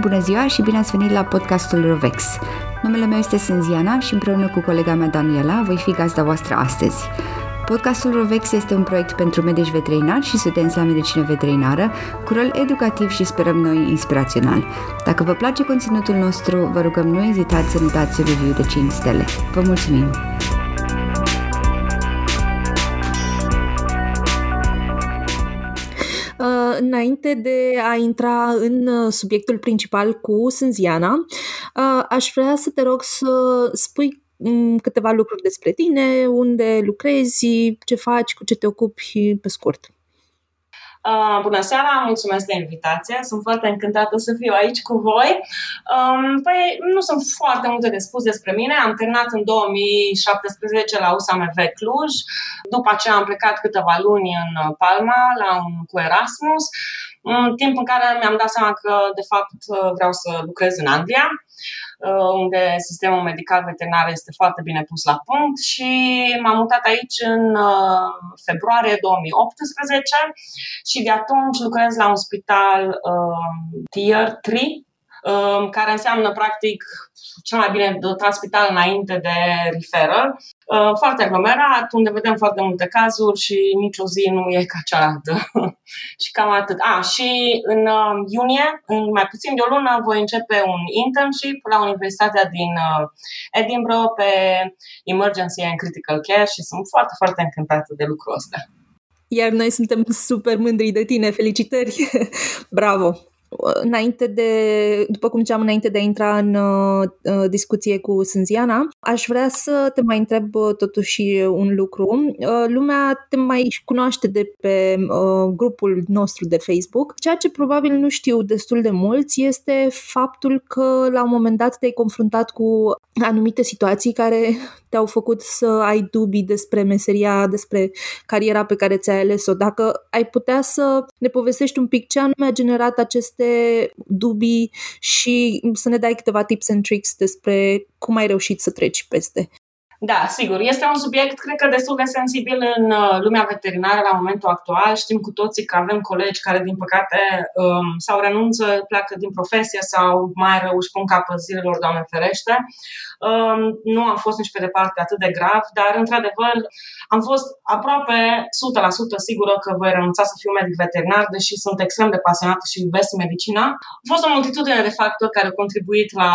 Bună ziua și bine ați venit la podcastul Rovex. Numele meu este Sânziana și împreună cu colega mea Daniela voi fi gazda voastră astăzi. Podcastul Rovex este un proiect pentru medici veterinari și studenți la medicină veterinară, cu rol educativ și sperăm noi inspirațional. Dacă vă place conținutul nostru, vă rugăm nu ezitați să ne dați review de 5 stele. Vă mulțumim! Înainte de a intra în uh, subiectul principal cu Sânziana, uh, aș vrea să te rog să spui mm, câteva lucruri despre tine, unde lucrezi, ce faci, cu ce te ocupi, pe scurt. Uh, bună seara, mulțumesc de invitație. Sunt foarte încântată să fiu aici cu voi. Um, păi, nu sunt foarte multe de spus despre mine. Am terminat în 2017 la USAMV Cluj. După aceea am plecat câteva luni în Palma la un cu Erasmus. Un timp în care mi-am dat seama că, de fapt, vreau să lucrez în Anglia. Uh, unde sistemul medical veterinar este foarte bine pus la punct și m-am mutat aici în uh, februarie 2018 și de atunci lucrez la un spital uh, Tier 3, Um, care înseamnă practic cel mai bine dotat spital înainte de referral. Uh, foarte aglomerat, unde vedem foarte multe cazuri și nicio zi nu e ca cealaltă. și cam atât. A, și în um, iunie, în mai puțin de o lună, voi începe un internship la Universitatea din uh, Edinburgh pe Emergency and Critical Care și sunt foarte, foarte încântată de lucrul ăsta. Iar noi suntem super mândri de tine. Felicitări! Bravo! Înainte de, după cum ziceam, înainte de a intra în uh, uh, discuție cu Sânziana, aș vrea să te mai întreb uh, totuși un lucru. Uh, lumea te mai cunoaște de pe uh, grupul nostru de Facebook. Ceea ce probabil nu știu destul de mulți este faptul că la un moment dat te-ai confruntat cu anumite situații care te-au făcut să ai dubii despre meseria, despre cariera pe care ți-ai ales-o. Dacă ai putea să ne povestești un pic ce anume a generat aceste dubii și să ne dai câteva tips and tricks despre cum ai reușit să treci peste. Da, sigur. Este un subiect, cred că, destul de sensibil în uh, lumea veterinară la momentul actual. Știm cu toții că avem colegi care, din păcate, um, sau renunță, pleacă din profesie sau mai rău își pun capăt zilelor, Doamne ferește. Um, nu am fost nici pe departe atât de grav, dar, într-adevăr, am fost aproape 100% sigură că voi renunța să fiu medic veterinar, deși sunt extrem de pasionată și iubesc medicina. A fost o multitudine de factori care au contribuit la,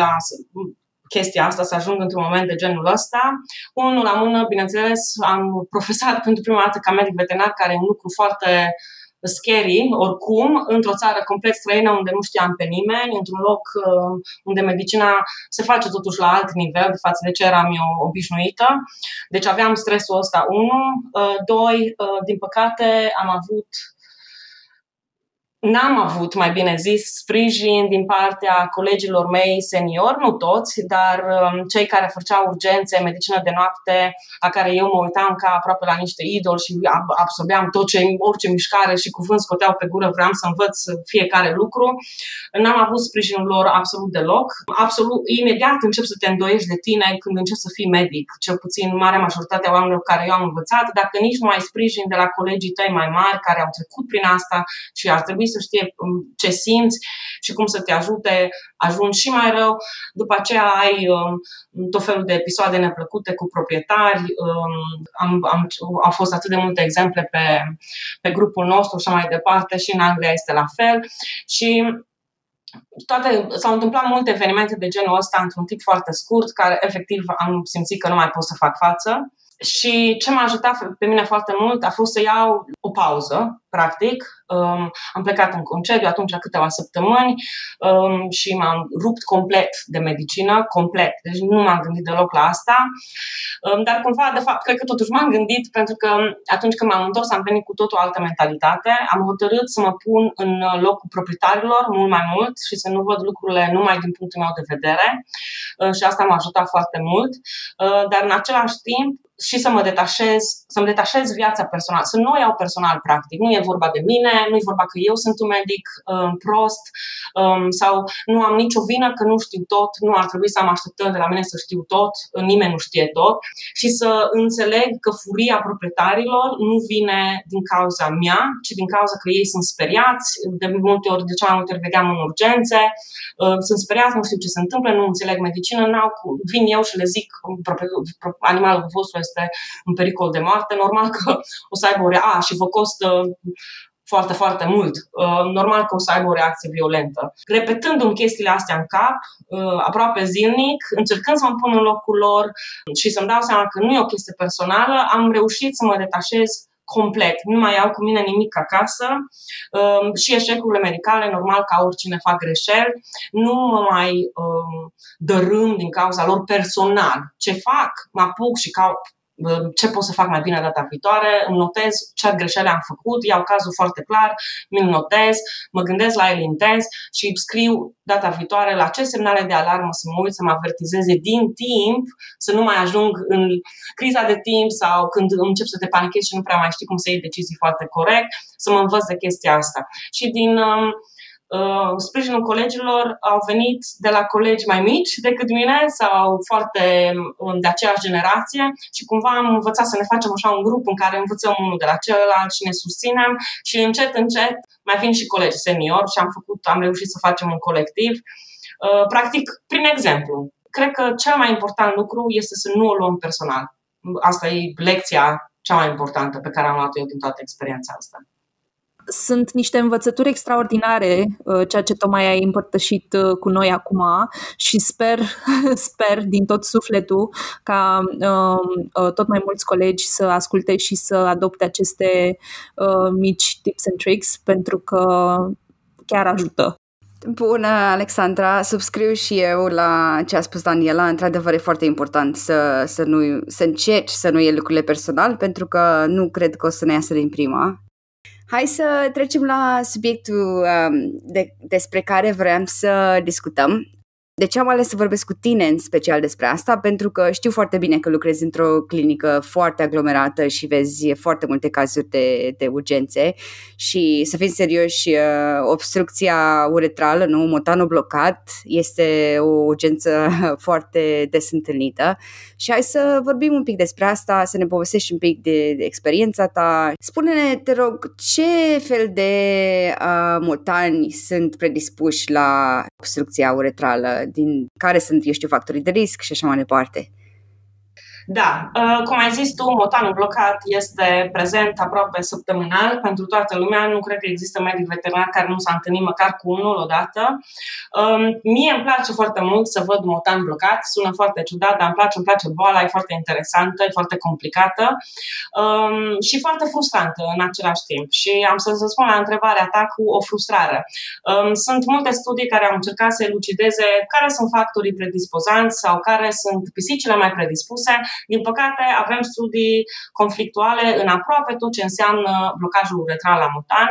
la chestia asta, să ajung într-un moment de genul ăsta. Unul la mână, bineînțeles, am profesat pentru prima dată ca medic veterinar, care e un lucru foarte scary, oricum, într-o țară complet străină unde nu știam pe nimeni, într-un loc uh, unde medicina se face totuși la alt nivel de față de ce eram eu obișnuită. Deci aveam stresul ăsta, unu. Uh, doi, uh, din păcate, am avut N-am avut, mai bine zis, sprijin din partea colegilor mei seniori, nu toți, dar um, cei care făceau urgențe, medicină de noapte, la care eu mă uitam ca aproape la niște idoli și absorbeam tot ce, orice mișcare și cuvânt scoteau pe gură, vreau să învăț fiecare lucru. N-am avut sprijinul lor absolut deloc. Absolut, imediat încep să te îndoiești de tine când începi să fii medic, cel puțin marea majoritatea oamenilor care eu am învățat, dacă nici nu ai sprijin de la colegii tăi mai mari care au trecut prin asta și ar trebui să știe um, ce simți și cum să te ajute, ajungi și mai rău. După aceea ai um, tot felul de episoade neplăcute cu proprietari. Um, am, am, au fost atât de multe exemple pe, pe grupul nostru și mai departe și în Anglia este la fel. Și toate, s-au întâmplat multe evenimente de genul ăsta într-un timp foarte scurt, care efectiv am simțit că nu mai pot să fac față. Și ce m-a ajutat pe mine foarte mult a fost să iau o pauză, practic, Um, am plecat în concediu atunci câteva săptămâni um, și m-am rupt complet de medicină, complet. Deci nu m-am gândit deloc la asta. Um, dar cumva, de fapt, cred că totuși m-am gândit pentru că atunci când m-am întors am venit cu tot o altă mentalitate. Am hotărât să mă pun în locul proprietarilor mult mai mult și să nu văd lucrurile numai din punctul meu de vedere. Uh, și asta m-a ajutat foarte mult. Uh, dar în același timp, și să mă detașez, să-mi detașez viața personală, să nu o iau personal practic. Nu e vorba de mine, nu e vorba că eu sunt un medic um, prost um, sau nu am nicio vină că nu știu tot, nu ar trebui să am așteptări de la mine să știu tot, nimeni nu știe tot. Și să înțeleg că furia proprietarilor nu vine din cauza mea, ci din cauza că ei sunt speriați, de multe ori, de cea mai multe ori vedeam în urgențe, uh, sunt speriați, nu știu ce se întâmplă, nu înțeleg medicină, n-au, vin eu și le zic animalul vostru este în pericol de moarte, normal că o să aibă o rea, a, și vă costă foarte, foarte mult. Uh, normal că o să aibă o reacție violentă. Repetându-mi chestiile astea în cap, uh, aproape zilnic, încercând să mă pun în locul lor și să-mi dau seama că nu e o chestie personală, am reușit să mă detașez complet. Nu mai iau cu mine nimic acasă um, și eșecurile medicale, normal ca oricine fac greșeli, nu mă mai um, dărâm din cauza lor personal. Ce fac? Mă apuc și ca ce pot să fac mai bine data viitoare, îmi notez ce greșeli am făcut, iau cazul foarte clar, mi-l notez, mă gândesc la el intens și scriu data viitoare la ce semnale de alarmă să mă uit, să mă avertizeze din timp, să nu mai ajung în criza de timp sau când încep să te panichezi și nu prea mai știi cum să iei decizii foarte corect, să mă învăț de chestia asta. Și din uh, uh, sprijinul colegilor au venit de la colegi mai mici decât mine sau foarte um, de aceeași generație și cumva am învățat să ne facem așa un grup în care învățăm unul de la celălalt și ne susținem și încet, încet mai vin și colegi senior și am făcut, am reușit să facem un colectiv. Uh, practic, prin exemplu, cred că cel mai important lucru este să nu o luăm personal. Asta e lecția cea mai importantă pe care am luat-o eu din toată experiența asta sunt niște învățături extraordinare, uh, ceea ce tocmai ai împărtășit uh, cu noi acum și sper, sper din tot sufletul ca um, uh, tot mai mulți colegi să asculte și să adopte aceste mici tips and tricks pentru că chiar ajută. Bună, Alexandra! Subscriu și eu la ce a spus Daniela. Într-adevăr, e foarte important să, să, nu, să încerci să nu iei lucrurile personal, pentru că nu cred că o să ne iasă din prima. Hai să trecem la subiectul um, de, despre care vrem să discutăm. De ce am ales să vorbesc cu tine în special despre asta? Pentru că știu foarte bine că lucrezi într-o clinică foarte aglomerată și vezi foarte multe cazuri de, de urgențe și să fim serioși, uh, obstrucția uretrală, nu, motanul blocat, este o urgență foarte des întâlnită și hai să vorbim un pic despre asta, să ne povestești un pic de, de experiența ta. Spune-ne, te rog, ce fel de uh, motani sunt predispuși la obstrucția uretrală? Din care sunt, eu știu, factorii de risc și așa mai departe. Da, uh, cum ai zis tu, motanul blocat este prezent aproape săptămânal pentru toată lumea. Nu cred că există medic veterinar care nu s-a întâlnit măcar cu unul odată. Um, mie îmi place foarte mult să văd motan blocat, sună foarte ciudat, dar îmi place, îmi place boala, e foarte interesantă, e foarte complicată um, și foarte frustrantă în același timp. Și am să să spun la întrebarea ta cu o frustrare. Um, sunt multe studii care au încercat să elucideze care sunt factorii predispozanți sau care sunt pisicile mai predispuse din păcate, avem studii conflictuale în aproape tot ce înseamnă blocajul uretral la motan.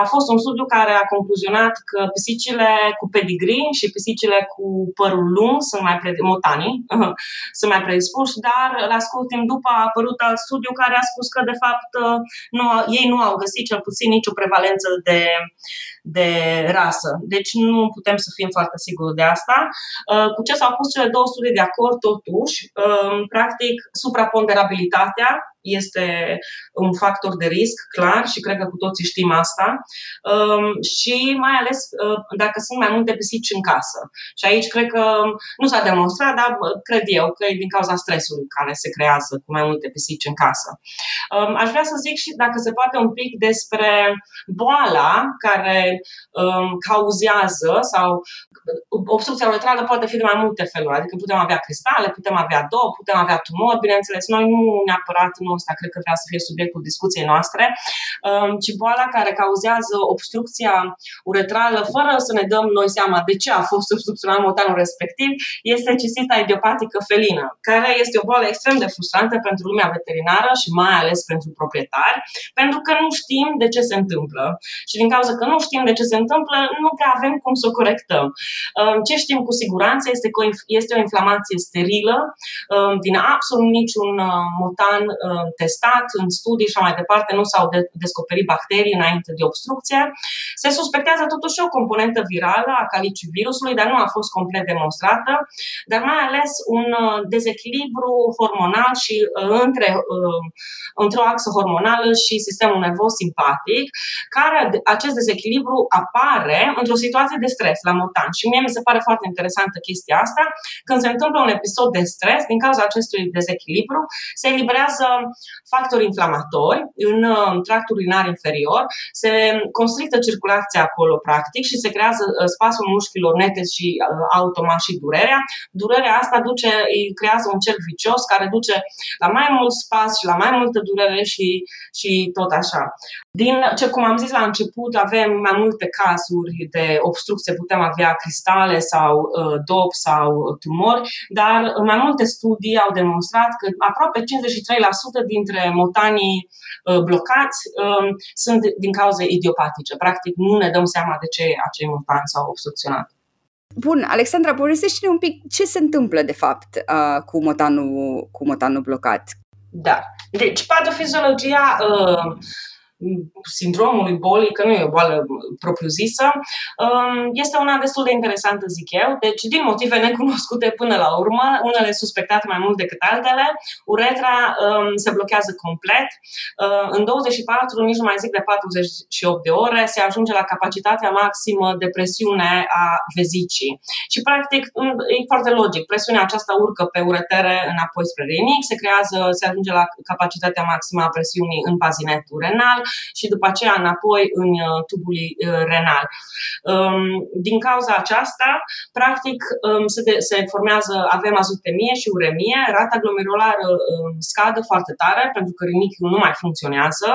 A fost un studiu care a concluzionat că pisicile cu pedigree și pisicile cu părul lung sunt mai predispuși, motanii sunt mai predispuși, dar la scurt timp după a apărut alt studiu care a spus că de fapt nu, ei nu au găsit cel puțin nicio prevalență de, de rasă. Deci nu putem să fim foarte siguri de asta. Cu ce s-au pus cele două studii de acord, totuși, practic, supraponderabilitatea este un factor de risc, clar, și cred că cu toții știm asta. Um, și mai ales uh, dacă sunt mai multe pisici în casă. Și aici cred că nu s-a demonstrat, dar cred eu că e din cauza stresului care se creează cu mai multe pisici în casă. Um, aș vrea să zic și dacă se poate un pic despre boala care um, cauzează sau obstrucția uretrală poate fi de mai multe feluri. Adică putem avea cristale, putem avea două, putem avea tumori, bineînțeles, noi nu neapărat, nu ăsta cred că vrea să fie subiectul discuției noastre, um, ci boala care cauzează obstrucția uretrală fără să ne dăm noi seama de ce a fost obstrucționat motanul respectiv, este cisita idiopatică felină, care este o boală extrem de frustrantă pentru lumea veterinară și mai ales pentru proprietari, pentru că nu știm de ce se întâmplă. Și din cauza că nu știm de ce se întâmplă, nu prea avem cum să o corectăm. Um, ce știm cu siguranță este că este o inflamație sterilă din absolut niciun uh, motan testat în studii și mai departe nu s-au de- descoperit bacterii înainte de obstrucție. Se suspectează totuși o componentă virală a calicivirusului, dar nu a fost complet demonstrată, dar mai ales un uh, dezechilibru hormonal și uh, între, uh, într-o axă hormonală și sistemul nervos simpatic, care acest dezechilibru apare într-o situație de stres la motan. Și mie mi se pare foarte interesantă chestia asta. Când se întâmplă un episod de stres, din cauza acestui dezechilibru, se eliberează factori inflamatori în tractul urinar inferior, se constrictă circulația acolo, practic, și se creează spasul mușchilor nete și automat și durerea. Durerea asta duce, îi creează un cerc vicios care duce la mai mult spas și la mai multă durere și, și tot așa. Din ce, cum am zis la început, avem mai multe cazuri de obstrucție, putem avea cristale sau uh, dop sau tumori, dar mai multe studii au demonstrat că aproape 53% dintre motanii uh, blocați uh, sunt din cauze idiopatice. Practic, nu ne dăm seama de ce acei motani s-au obstrucționat. Bun, Alexandra, povestește-ne un pic ce se întâmplă de fapt uh, cu, motanul, cu motanul blocat. Da. Deci, patofiziologia uh, sindromului bolii, că nu e o boală propriu-zisă, um, este una destul de interesantă, zic eu. Deci, din motive necunoscute până la urmă, unele suspectate mai mult decât altele, uretra um, se blochează complet. Uh, în 24, nici nu mai zic de 48 de ore, se ajunge la capacitatea maximă de presiune a vezicii. Și, practic, e foarte logic. Presiunea aceasta urcă pe uretere înapoi spre rinic, se creează, se ajunge la capacitatea maximă a presiunii în bazinetul renal, și după aceea înapoi în uh, tubul uh, renal. Um, din cauza aceasta, practic, um, se, de, se formează, avem azotemie și uremie, rata glomerulară um, scade foarte tare pentru că rinichiul nu mai funcționează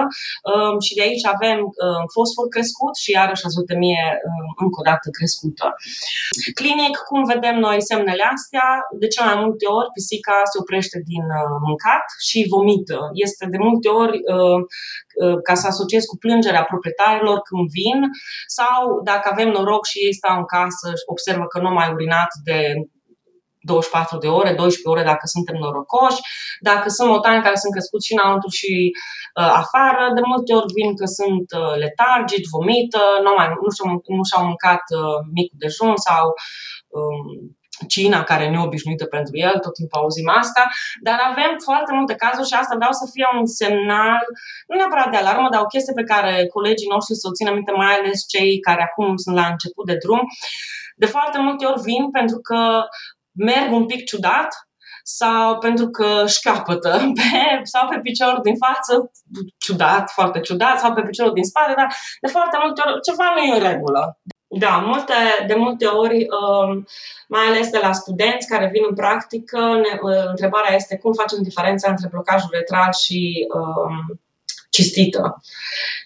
și de aici avem fosfor crescut și iarăși azotemie încă o dată crescută. Clinic, cum vedem noi semnele astea, de cele mai multe ori pisica se oprește din uh, mâncat și vomită. Este de multe ori ca să asociez cu plângerea proprietarilor când vin sau dacă avem noroc și ei stau în casă și observă că nu mai urinat de 24 de ore, 12 ore dacă suntem norocoși, dacă sunt motani care sunt crescuți și înăuntru și uh, afară, de multe ori vin că sunt uh, letargici, vomită, nu, mai, nu, și-au, nu și-au mâncat uh, micul dejun sau um, Cina, care e neobișnuită pentru el, tot timpul auzim asta, dar avem foarte multe cazuri și asta vreau să fie un semnal, nu neapărat de alarmă, dar o chestie pe care colegii noștri să o țină minte, mai ales cei care acum sunt la început de drum. De foarte multe ori vin pentru că merg un pic ciudat, sau pentru că șcapătă pe, sau pe piciorul din față, ciudat, foarte ciudat, sau pe piciorul din spate, dar de foarte multe ori ceva nu e în regulă. Da, multe, de multe ori, um, mai ales de la studenți care vin în practică, ne, uh, întrebarea este cum facem diferența între blocajul retral și um, cistită.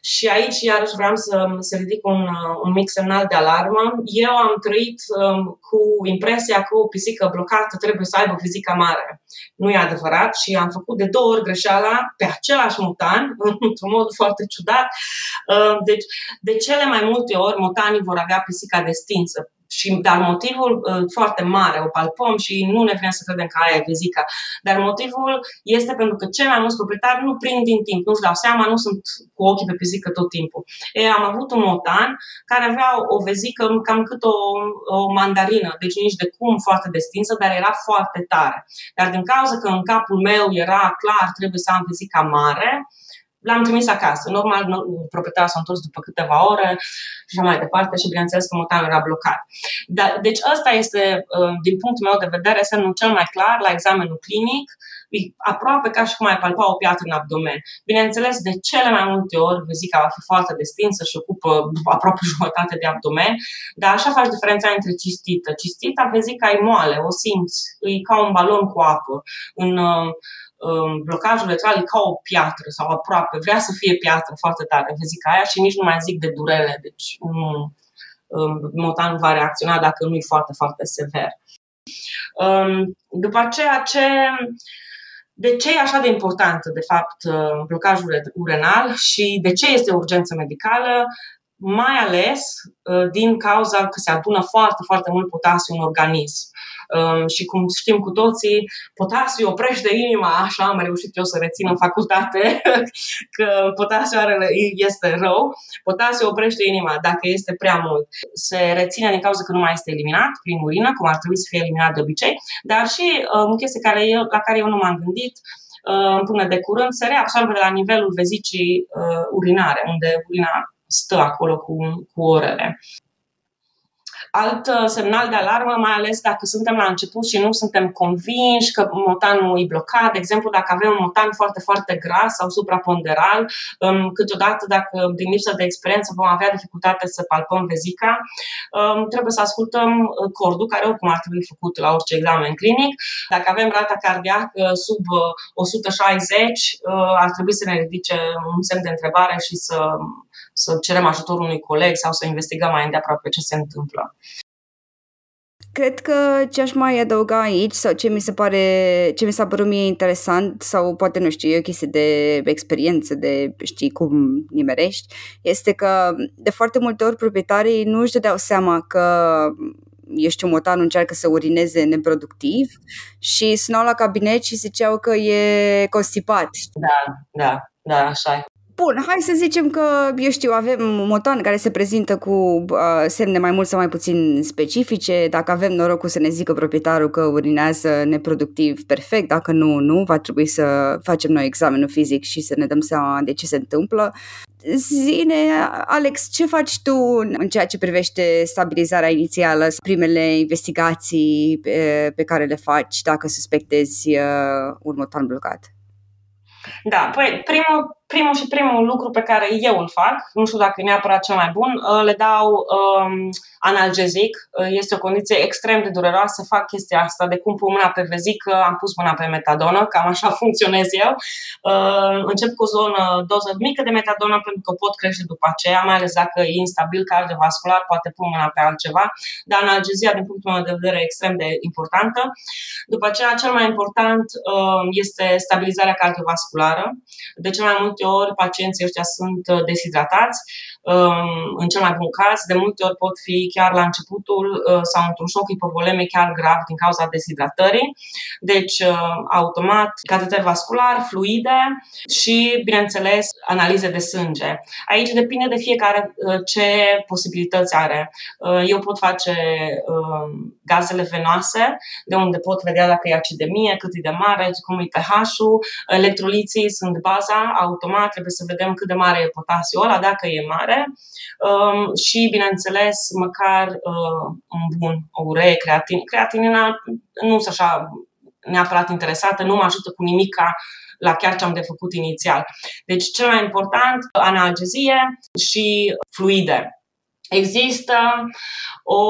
Și aici, iarăși, vreau să, să ridic un, un mic semnal de alarmă. Eu am trăit um, cu impresia că o pisică blocată trebuie să aibă fizica mare. Nu e adevărat și am făcut de două ori greșeala pe același mutan, într-un mod foarte ciudat. Uh, deci, de cele mai multe ori, mutanii vor avea pisica destinsă și, dar motivul uh, foarte mare, o palpăm și nu ne vrem să credem că aia e vezica, dar motivul este pentru că cei mai mulți proprietari nu prind din timp, nu-și dau seama, nu sunt cu ochii pe vezică tot timpul. E, am avut un motan care avea o vezică cam cât o, o mandarină, deci nici de cum foarte destinsă, dar era foarte tare. Dar din cauza că în capul meu era clar, trebuie să am vezica mare, L-am trimis acasă. Normal, proprietarul s-a întors după câteva ore și așa mai departe și bineînțeles că motanul era blocat. Da, deci ăsta este, uh, din punctul meu de vedere, semnul cel mai clar la examenul clinic, e aproape ca și cum ai palpa o piatră în abdomen. Bineînțeles, de cele mai multe ori vezica va fi foarte destinsă și ocupă aproape jumătate de abdomen, dar așa faci diferența între cistită. Cistita, vezica e moale, o simți, e ca un balon cu apă. În, uh, blocajul letral e ca o piatră sau aproape, vrea să fie piatră foarte tare, fizica aia și nici nu mai zic de durere, deci nu, motan va reacționa dacă nu e foarte, foarte sever. După aceea, ce, de ce e așa de important, de fapt, blocajul urenal și de ce este urgență medicală, mai ales din cauza că se adună foarte, foarte mult potasiu în organism. Um, și cum știm cu toții, potasiu oprește inima, așa am reușit eu să rețin în facultate, că potasiu are, este rău, potasiu oprește inima dacă este prea mult. Se reține din cauza că nu mai este eliminat prin urină, cum ar trebui să fie eliminat de obicei, dar și um, chestie care eu, la care eu nu m-am gândit, uh, până de curând, se reabsorbe de la nivelul vezicii uh, urinare, unde urina stă acolo cu, cu orele alt uh, semnal de alarmă, mai ales dacă suntem la început și nu suntem convinși că motanul e blocat. De exemplu, dacă avem un motan foarte, foarte gras sau supraponderal, um, câteodată, dacă din lipsă de experiență vom avea dificultate să palpăm vezica, um, trebuie să ascultăm uh, cordul, care oricum ar trebui făcut la orice examen clinic. Dacă avem rata cardiacă sub 160, uh, ar trebui să ne ridice un semn de întrebare și să să cerem ajutorul unui coleg sau să investigăm mai îndeaproape ce se întâmplă. Cred că ce aș mai adăuga aici sau ce mi se pare, ce mi s-a părut mie interesant sau poate nu știu, e o chestie de experiență, de știi cum nimerești, este că de foarte multe ori proprietarii nu își dădeau seama că ești un motan încearcă să urineze neproductiv și sunau la cabinet și ziceau că e constipat. Da, da, da, așa e. Bun, hai să zicem că, eu știu, avem motan care se prezintă cu uh, semne mai mult sau mai puțin specifice. Dacă avem norocul să ne zică proprietarul că urinează neproductiv, perfect. Dacă nu, nu, va trebui să facem noi examenul fizic și să ne dăm seama de ce se întâmplă. Zine, Alex, ce faci tu în ceea ce privește stabilizarea inițială, primele investigații pe, pe care le faci dacă suspectezi uh, un motan blocat? Da, păi primul primul și primul lucru pe care eu îl fac, nu știu dacă e neapărat cel mai bun, uh, le dau um, analgezic. Uh, este o condiție extrem de dureroasă. Fac chestia asta de cum pun mâna pe vezic, am pus mâna pe metadonă, cam așa funcționez eu. Uh, încep cu o zonă, doză mică de metadonă pentru că pot crește după aceea, mai ales dacă e instabil cardiovascular, poate pun mâna pe altceva. Dar analgezia, din punctul meu de vedere, e extrem de importantă. După aceea, cel mai important este stabilizarea cardiovasculară. De cel mai mult multe ori pacienții ăștia sunt uh, deshidratați, um, în cel mai bun caz, de multe ori pot fi chiar la începutul uh, sau într-un șoc hipovolemic chiar grav din cauza deshidratării. Deci, uh, automat, cateter vascular, fluide și, bineînțeles, analize de sânge. Aici depinde de fiecare ce posibilități are. Eu pot face um, gazele venoase, de unde pot vedea dacă e acidemie, cât e de mare, cum e pH-ul. Electroliții sunt baza, automat automat trebuie să vedem cât de mare e potasiul ăla, dacă e mare um, și, bineînțeles, măcar uh, un bun, o uree, creatin. Creatinina nu sunt așa neapărat interesată, nu mă ajută cu nimica la chiar ce am de făcut inițial. Deci, cel mai important, analgezie și fluide. Există o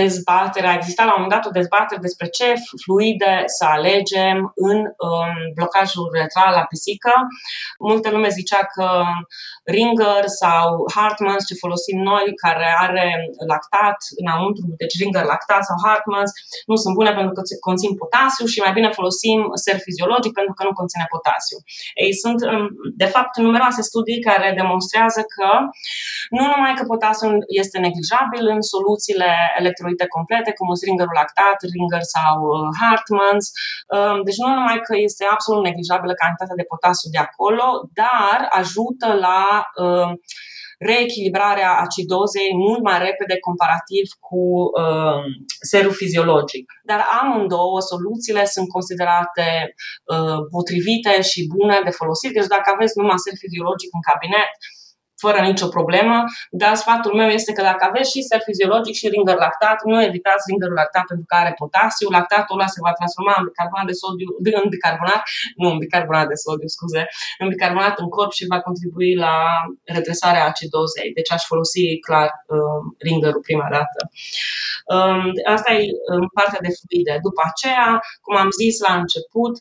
dezbatere, a existat la un moment dat o dezbatere despre ce fluide să alegem în um, blocajul uretral la pisică. Multe lume zicea că Ringer sau Hartmans, ce folosim noi, care are lactat înăuntru, deci Ringer lactat sau Hartmans, nu sunt bune pentru că conțin potasiu și mai bine folosim ser fiziologic pentru că nu conține potasiu. Ei, sunt, um, de fapt, numeroase studii care demonstrează că nu numai că potasiul este neglijabil în soluțiile electrolite complete, cum sunt Ringerul lactat, Ringer sau uh, Hartmans, um, deci nu numai că este absolut neglijabilă cantitatea de potasiu de acolo, dar ajută la uh, reechilibrarea acidozei mult mai repede comparativ cu uh, serul fiziologic. Dar amândouă soluțiile sunt considerate uh, potrivite și bune de folosit. Deci dacă aveți numai ser fiziologic în cabinet, fără nicio problemă, dar sfatul meu este că dacă aveți și ser fiziologic și ringer lactat, nu evitați ringerul lactat pentru că are potasiu, lactatul ăla se va transforma în bicarbonat de sodiu, în bicarbonat, nu în bicarbonat de sodiu, scuze, în bicarbonat în corp și va contribui la redresarea acidozei. Deci aș folosi clar uh, ringerul prima dată. Um, asta e în partea de fluide. După aceea, cum am zis la început,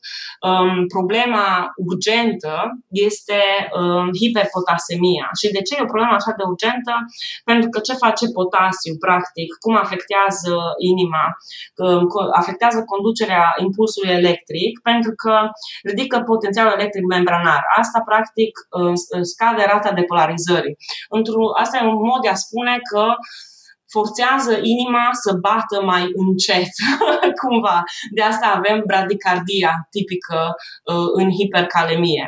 um, problema urgentă este um, hiperpotasemia și de ce e o problemă așa de urgentă? Pentru că ce face potasiu, practic, cum afectează inima, afectează conducerea impulsului electric, pentru că ridică potențialul electric membranar. Asta, practic, scade rata de polarizării. Asta e un mod de a spune că forțează inima să bată mai încet, cumva. De asta avem bradicardia tipică uh, în hipercalemie.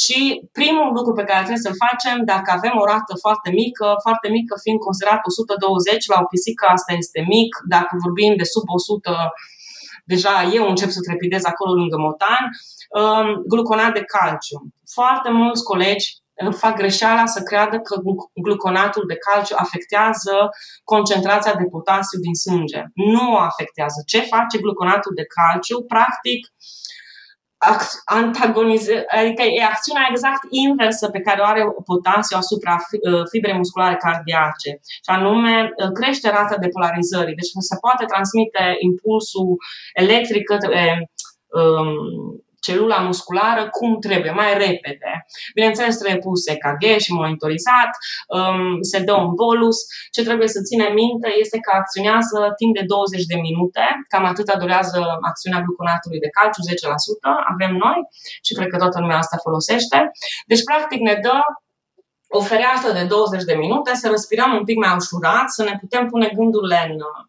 Și primul lucru pe care trebuie să-l facem, dacă avem o rată foarte mică, foarte mică fiind considerat 120 la o pisică, asta este mic, dacă vorbim de sub 100 deja eu încep să trepidez acolo lângă motan, um, gluconat de calciu. Foarte mulți colegi fac greșeala să creadă că gluconatul de calciu afectează concentrația de potasiu din sânge. Nu o afectează. Ce face gluconatul de calciu? Practic, antagonize, adică e acțiunea exact inversă pe care o are potasiu asupra uh, fibrei musculare cardiace, și anume uh, crește rata de polarizării. Deci se poate transmite impulsul electric către um, celula musculară cum trebuie, mai repede. Bineînțeles, trebuie pus EKG și monitorizat, um, se dă un bolus. Ce trebuie să ținem minte este că acționează timp de 20 de minute, cam atâta durează acțiunea gluconatului de calciu, 10% avem noi și cred că toată lumea asta folosește. Deci, practic, ne dă o fereastră de 20 de minute, să respirăm un pic mai ușurat, să ne putem pune gândurile în uh,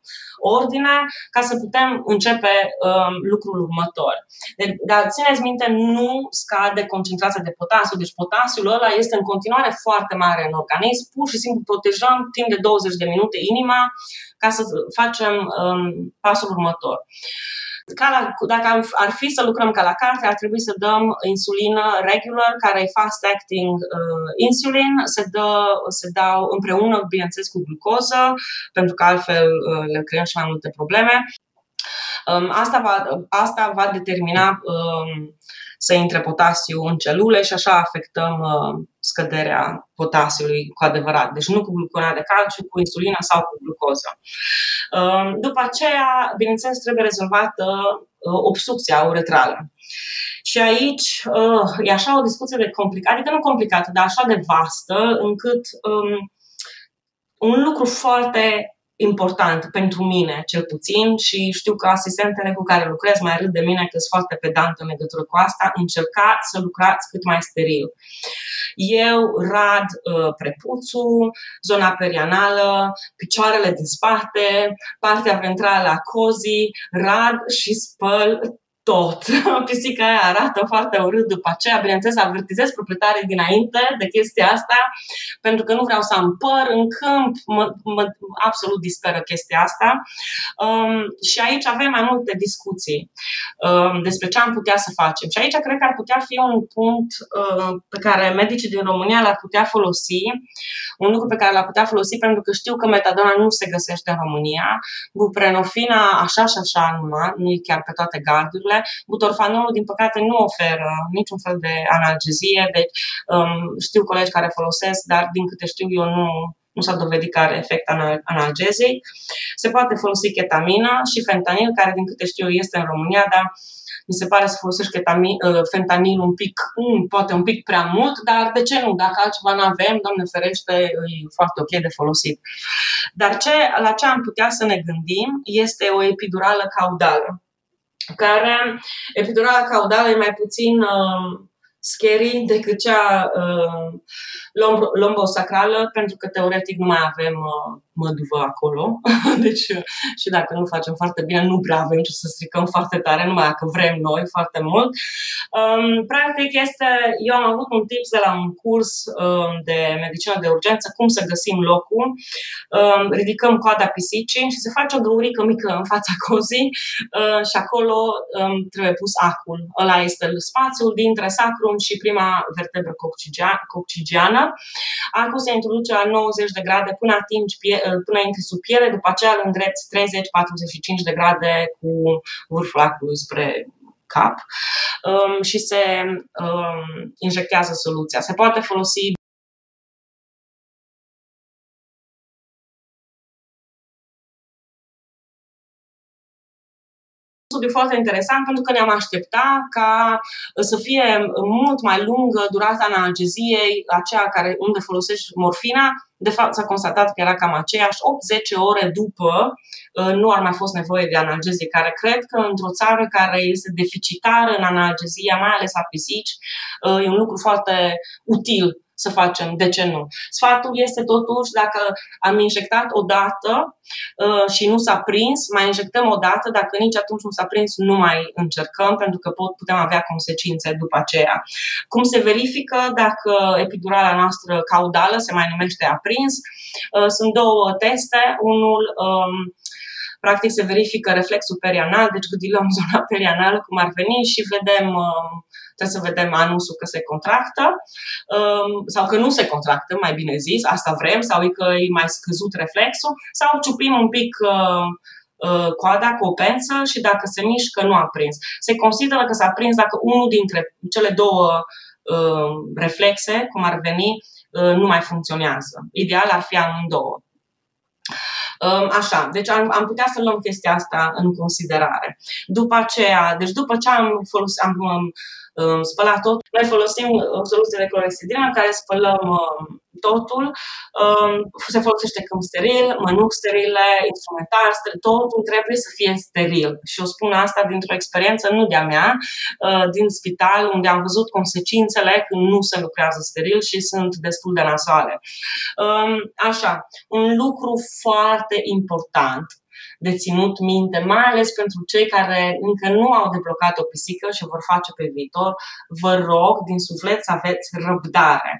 ordine ca să putem începe um, lucrul următor. Deci, dar țineți minte, nu scade concentrația de potasiu, deci potasiul ăla este în continuare foarte mare în organism, pur și simplu protejăm timp de 20 de minute inima ca să facem um, pasul următor. Ca la, dacă ar fi să lucrăm ca la carte, ar trebui să dăm insulină regular, care e fast acting uh, insulin, se, dă, se dau împreună, bineînțeles, cu glucoză, pentru că altfel uh, le creăm și mai multe probleme. Um, asta, va, asta va determina um, să intre potasiu în celule și așa afectăm uh, scăderea potasiului cu adevărat. Deci nu cu gluconat de calciu, cu insulină sau cu glucoză. Uh, după aceea, bineînțeles, trebuie rezolvată uh, obstrucția uretrală. Și aici uh, e așa o discuție de complicată, adică nu complicată, dar așa de vastă, încât um, un lucru foarte important pentru mine, cel puțin, și știu că asistentele cu care lucrez mai râd de mine că sunt foarte pedant în legătură cu asta, încercați să lucrați cât mai steril. Eu rad uh, prepuțul, zona perianală, picioarele din spate, partea ventrală a cozii, rad și spăl tot. Pisica aia arată foarte urât după aceea. Bineînțeles, avertizez proprietarii dinainte de chestia asta, pentru că nu vreau să am păr în câmp. Mă, mă, absolut disperă chestia asta. Um, și aici avem mai multe discuții um, despre ce am putea să facem. Și aici cred că ar putea fi un punct uh, pe care medicii din România l-ar putea folosi, un lucru pe care l-ar putea folosi pentru că știu că metadona nu se găsește în România. Buprenorfina așa și așa numai, nu e chiar pe toate gardurile lucrurile. Butorfanolul, din păcate, nu oferă niciun fel de analgezie, deci um, știu colegi care folosesc, dar din câte știu eu nu, nu s-a dovedit că are efect analgezic. Se poate folosi ketamină și fentanil, care din câte știu eu este în România, dar mi se pare să folosești ketamin, uh, fentanil un pic, um, poate un pic prea mult, dar de ce nu? Dacă altceva nu avem, Doamne ferește, e foarte ok de folosit. Dar ce, la ce am putea să ne gândim este o epidurală caudală care epidurala caudală e mai puțin uh, scary decât cea uh, lombosacrală, pentru că teoretic nu mai avem uh, măduvă acolo. deci, uh, și dacă nu facem foarte bine, nu prea avem ce să stricăm foarte tare, numai dacă vrem noi foarte mult. Um, practic, este, eu am avut un tips de la un curs um, de medicină de urgență, cum să găsim locul. Um, ridicăm coada pisicii și se face o găurică mică în fața cozii uh, și acolo um, trebuie pus acul. Ăla este spațiul dintre sacrum și prima vertebră coccigiană. Acul se introduce la 90 de grade până atingi pie- până intri sub piele, după aceea îl îndrepti 30-45 de grade cu vârful acului spre cap um, și se um, injectează soluția. Se poate folosi studiu foarte interesant pentru că ne-am aștepta ca uh, să fie mult mai lungă durata analgeziei, aceea care, unde folosești morfina, de fapt s-a constatat că era cam aceeași, 8-10 ore după uh, nu ar mai fost nevoie de analgezie, care cred că într-o țară care este deficitară în analgezia, mai ales a pisici, uh, e un lucru foarte util să facem, de ce nu? Sfatul este totuși, dacă am injectat o dată uh, și nu s-a prins, mai injectăm o dată, dacă nici atunci nu s-a prins, nu mai încercăm, pentru că pot, putem avea consecințe după aceea. Cum se verifică dacă epidurala noastră caudală se mai numește aprins? Uh, sunt două teste. Unul um, practic se verifică reflexul perianal, deci gâdilăm zona perianală cum ar veni și vedem um, trebuie să vedem anusul că se contractă um, sau că nu se contractă, mai bine zis, asta vrem, sau e că e mai scăzut reflexul, sau ciupim un pic uh, uh, coada cu o pență și dacă se mișcă, nu a prins. Se consideră că s-a prins dacă unul dintre cele două uh, reflexe, cum ar veni, nu mai funcționează. Ideal ar fi amândouă. Um, așa, deci am, am putea să luăm chestia asta în considerare. După aceea, deci după ce am, folosit, am spălat tot. Noi folosim o soluție de clorexidină în care spălăm um, totul. Um, se folosește câmp steril, mănuc sterile, instrumentar steril, totul trebuie să fie steril. Și o spun asta dintr-o experiență nu de-a mea, uh, din spital, unde am văzut consecințele când nu se lucrează steril și sunt destul de nasoale. Um, așa, un lucru foarte important de ținut minte, mai ales pentru cei care încă nu au deblocat o pisică și vor face pe viitor, vă rog din suflet să aveți răbdare.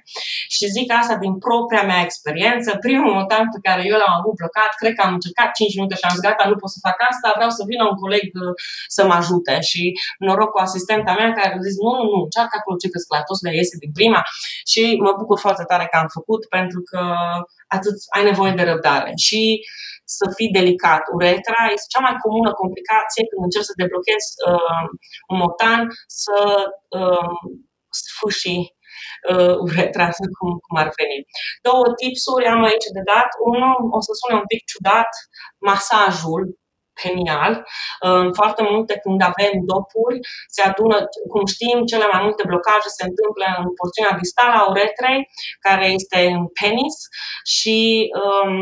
Și zic asta din propria mea experiență. Primul motan pe care eu l-am avut blocat, cred că am încercat 5 minute și am zis gata, nu pot să fac asta, vreau să vină un coleg uh, să mă ajute. Și noroc cu asistenta mea care a zis nu, nu, nu, încearcă acolo ce că sclatosul iese din prima și mă bucur foarte tare că am făcut pentru că atât ai nevoie de răbdare. Și să fii delicat. Uretra este cea mai comună complicație când încerci să deblochezi uh, un motan, să uh, sfârșii uh, uretra, cum, cum ar veni. Două tipsuri am aici de dat. Unul, o să sune un pic ciudat, masajul penial. Uh, foarte multe când avem dopuri, se adună, cum știm, cele mai multe blocaje se întâmplă în porțiunea distală a uretrei, care este în penis și um,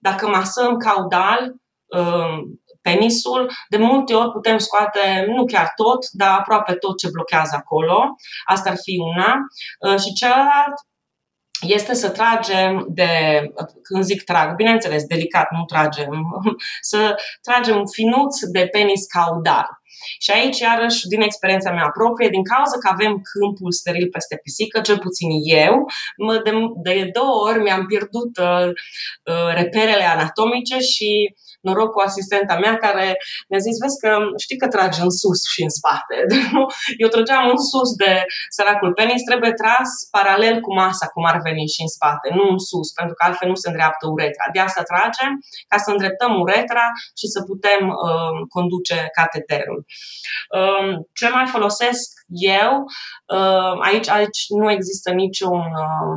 dacă masăm caudal, um, penisul, de multe ori putem scoate, nu chiar tot, dar aproape tot ce blochează acolo. Asta ar fi una. Uh, și celălalt este să tragem de, când zic trag, bineînțeles, delicat, nu tragem, să tragem finuț de penis caudal. Și aici, iarăși, din experiența mea proprie, din cauza că avem câmpul steril peste pisică, cel puțin eu, mă, de, de două ori mi-am pierdut uh, uh, reperele anatomice și noroc cu asistenta mea care mi-a zis, vezi că știi că trage în sus și în spate. Eu trăgeam în sus de săracul penis, trebuie tras paralel cu masa, cum ar veni și în spate, nu în sus, pentru că altfel nu se îndreaptă uretra. De asta tragem, ca să îndreptăm uretra și să putem uh, conduce cateterul. Uh, ce mai folosesc eu? Uh, aici, aici nu există niciun uh,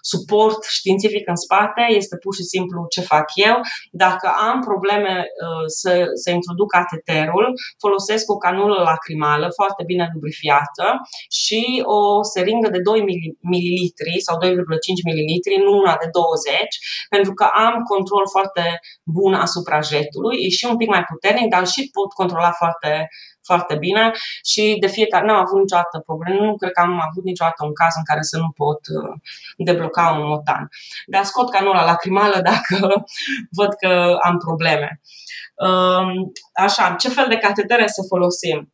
suport științific în spate, este pur și simplu ce fac eu. Dacă am probleme uh, să, să introduc cateterul, folosesc o canulă lacrimală foarte bine lubrifiată și o seringă de 2 ml sau 2,5 ml, nu una de 20, pentru că am control foarte bun asupra jetului, e și un pic mai puternic, dar și pot controla foarte foarte bine și de fiecare n-am avut niciodată probleme. Nu cred că am avut niciodată un caz în care să nu pot uh, debloca un motan. Dar scot canula lacrimală dacă văd că am probleme. Um, așa, ce fel de catetere să folosim?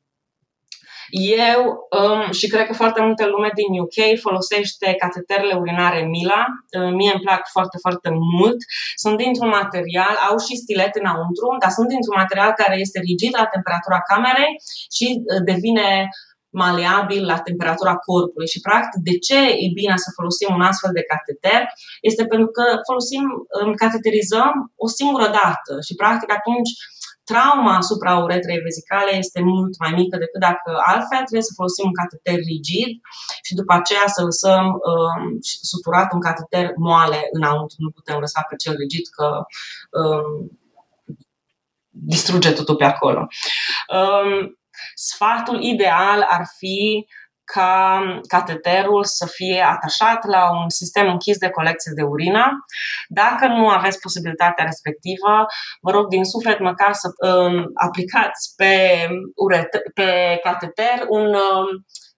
Eu um, și cred că foarte multe lume din UK folosește cateterele urinare Mila. Uh, mie îmi plac foarte, foarte mult. Sunt dintr-un material, au și stilet înăuntru, dar sunt dintr-un material care este rigid la temperatura camerei și uh, devine maleabil la temperatura corpului și practic de ce e bine să folosim un astfel de cateter este pentru că folosim, um, cateterizăm o singură dată și practic atunci trauma asupra uretrei vezicale este mult mai mică decât dacă altfel trebuie să folosim un cateter rigid și după aceea să lăsăm um, suturat un cateter moale înăuntru. Nu putem lăsa pe cel rigid că um, distruge totul pe acolo. Um, sfatul ideal ar fi ca cateterul să fie atașat la un sistem închis de colecție de urină. Dacă nu aveți posibilitatea respectivă, vă rog din suflet măcar să um, aplicați pe, uretre, pe cateter un um,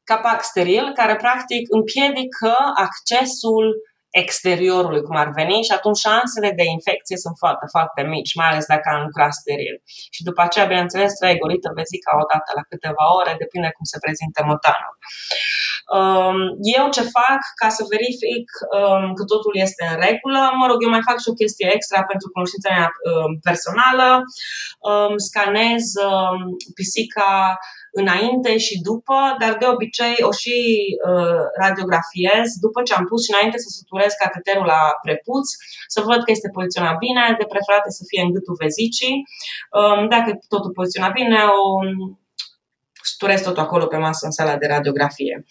capac steril care practic împiedică accesul exteriorului, cum ar veni, și atunci șansele de infecție sunt foarte, foarte mici, mai ales dacă am lucrat steril. Și după aceea, bineînțeles, trebuie golită vezica o dată la câteva ore, depinde cum se prezintă motanul. Um, eu ce fac ca să verific um, că totul este în regulă, mă rog, eu mai fac și o chestie extra pentru cunoștința mea um, personală, scanez pisica înainte și după, dar de obicei o și uh, radiografiez după ce am pus și înainte să suturez cateterul la prepuț, să văd că este poziționat bine, de preferat să fie în gâtul vezicii. Um, dacă totul poziționat bine, o suturez totul acolo pe masă în sala de radiografie.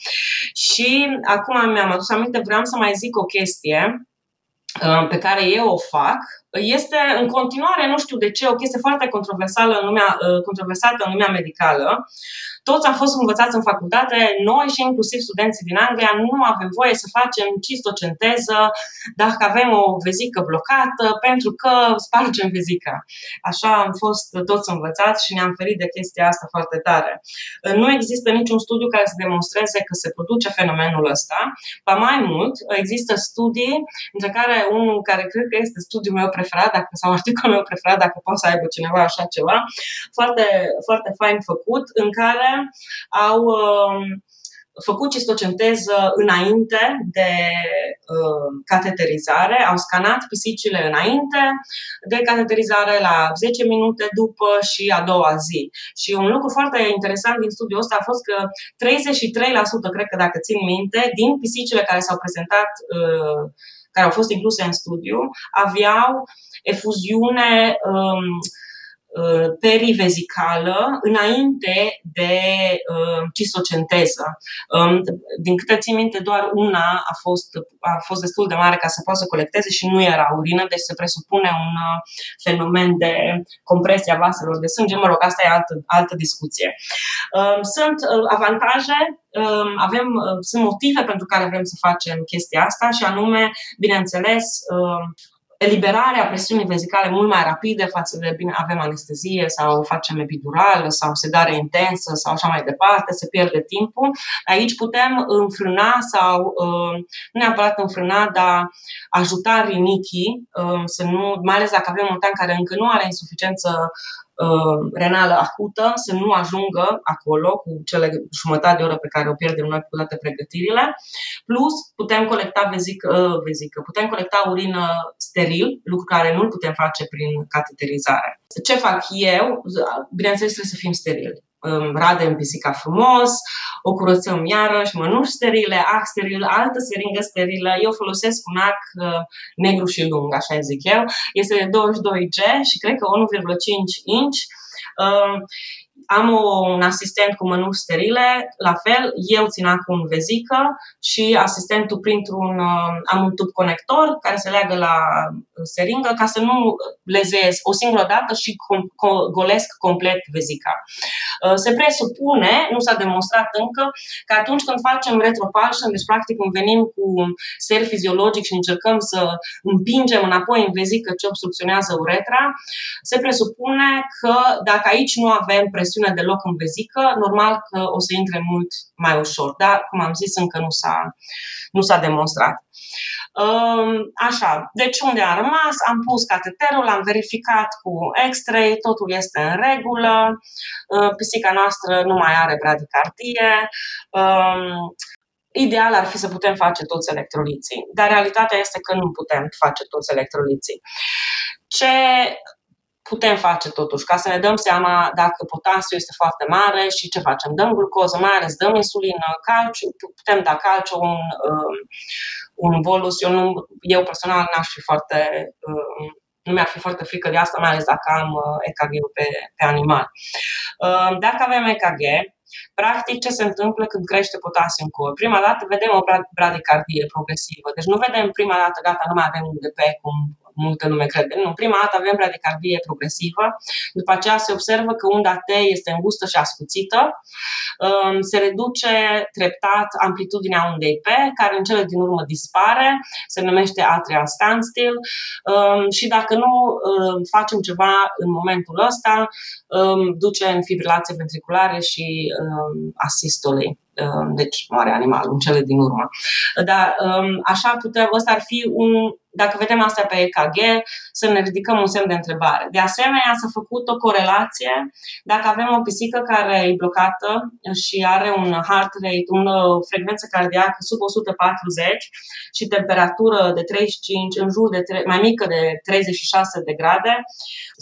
Și acum mi-am adus aminte, vreau să mai zic o chestie uh, pe care eu o fac este în continuare, nu știu de ce, o chestie foarte controversală în lumea, uh, controversată în lumea medicală. Toți am fost învățați în facultate, noi și inclusiv studenții din Anglia, nu avem voie să facem cistocenteză dacă avem o vezică blocată, pentru că spargem vezica. Așa am fost toți învățați și ne-am ferit de chestia asta foarte tare. Nu există niciun studiu care să demonstreze că se produce fenomenul ăsta. Ba mai mult, există studii, între care unul care cred că este studiul meu preferat, dacă, sau articolul meu preferat, dacă poate să aibă cineva așa ceva, foarte, foarte fain făcut, în care au uh, făcut cistocenteză înainte de uh, cateterizare, au scanat pisicile înainte de cateterizare la 10 minute după și a doua zi. Și un lucru foarte interesant din studiul ăsta a fost că 33%, cred că dacă țin minte, din pisicile care s-au prezentat uh, care au fost incluse în studiu aveau efuziune um, uh, perivezicală înainte de uh, cisocenteză. Um, din câte țin minte, doar una a fost, a fost destul de mare ca să poată să colecteze și nu era urină, deci se presupune un uh, fenomen de compresie a vaselor de sânge. Mă rog, asta e altă, altă discuție. Um, sunt uh, avantaje Um, avem, uh, sunt motive pentru care vrem să facem chestia asta și anume, bineînțeles, um, eliberarea presiunii vezicale mult mai rapide față de bine, avem anestezie sau facem epidural sau sedare intensă sau așa mai departe, se pierde timpul. Aici putem înfrâna sau um, nu neapărat înfrâna, dar ajuta rinichii, să nu, mai ales dacă avem un tank care încă nu are insuficiență Uh, renală acută să nu ajungă acolo cu cele jumătate de oră pe care o pierdem noi cu toate pregătirile. Plus, putem colecta vezică, uh, vezică, putem colecta urină steril, lucru care nu-l putem face prin cateterizare. Ce fac eu? Bineînțeles, trebuie să fim sterili radem pisica frumos, o curățăm iarăși, mănuși sterile, ac steril, altă seringă sterilă. Eu folosesc un ac uh, negru și lung, așa zic eu. Este de 22G și cred că 1,5 inch. Uh, am un asistent cu mănuși sterile, la fel, eu țin cu un vezică și asistentul printr-un, uh, am un tub conector care se leagă la uh, seringă ca să nu lezez o singură dată și com- co- golesc complet vezica. Uh, se presupune, nu s-a demonstrat încă, că atunci când facem retropulsion, deci practic când venim cu ser fiziologic și încercăm să împingem înapoi în vezică ce obstrucționează uretra, se presupune că dacă aici nu avem presiune presiune deloc în vezică, normal că o să intre mult mai ușor. Dar, cum am zis, încă nu s-a, nu s-a demonstrat. Um, așa, deci unde am rămas? Am pus cateterul, am verificat cu X-ray, totul este în regulă, uh, pisica noastră nu mai are bradicardie, um, Ideal ar fi să putem face toți electroliții, dar realitatea este că nu putem face toți electroliții. Ce putem face totuși, ca să ne dăm seama dacă potasiul este foarte mare și ce facem. Dăm glucoză, mai ales dăm insulină, calciu, putem da calciu, un, um, un bolus. Eu, nu, eu personal n-aș fi foarte, um, nu mi-ar fi foarte frică de asta, mai ales dacă am uh, EKG-ul pe, pe animal. Um, dacă avem EKG, Practic, ce se întâmplă când crește potasiu în corp? Prima dată vedem o bradicardie progresivă. Deci nu vedem prima dată, gata, nu mai avem un DP cum multă lume crede. Nu, prima dată avem bradicardie progresivă, după aceea se observă că unda T este îngustă și ascuțită, um, se reduce treptat amplitudinea undei P, care în cele din urmă dispare, se numește atrial standstill. Um, și dacă nu um, facem ceva în momentul ăsta, duce în fibrilație ventriculare și asistolei deci moare animalul în cele din urmă. Dar um, așa putem, ăsta ar fi un, dacă vedem asta pe EKG, să ne ridicăm un semn de întrebare. De asemenea, s-a făcut o corelație dacă avem o pisică care e blocată și are un heart rate, o frecvență cardiacă sub 140 și temperatură de 35, în jur de 3, mai mică de 36 de grade,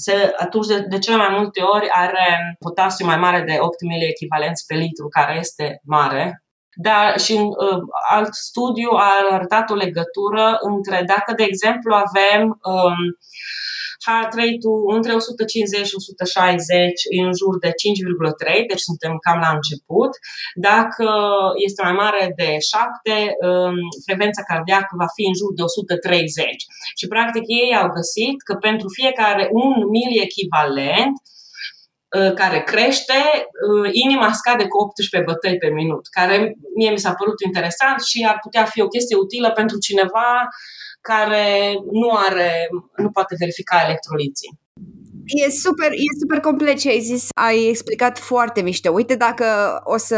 se, atunci de, de cele mai multe ori are potasiu mai mare de 8 mili echivalenți pe litru, care este mare, dar și un uh, alt studiu a arătat o legătură între, dacă, de exemplu, avem um, heart rate-ul între 150 și 160 în jur de 5,3, deci suntem cam la început. Dacă este mai mare de 7, um, frecvența cardiacă va fi în jur de 130. Și practic ei au găsit că pentru fiecare un mili echivalent, Uh, care crește, uh, inima scade cu 18 bătăi pe minut, care mie mi s-a părut interesant și ar putea fi o chestie utilă pentru cineva care nu are, nu poate verifica electroliții. E super, e super complet ce ai zis, ai explicat foarte mișto. Uite, dacă o să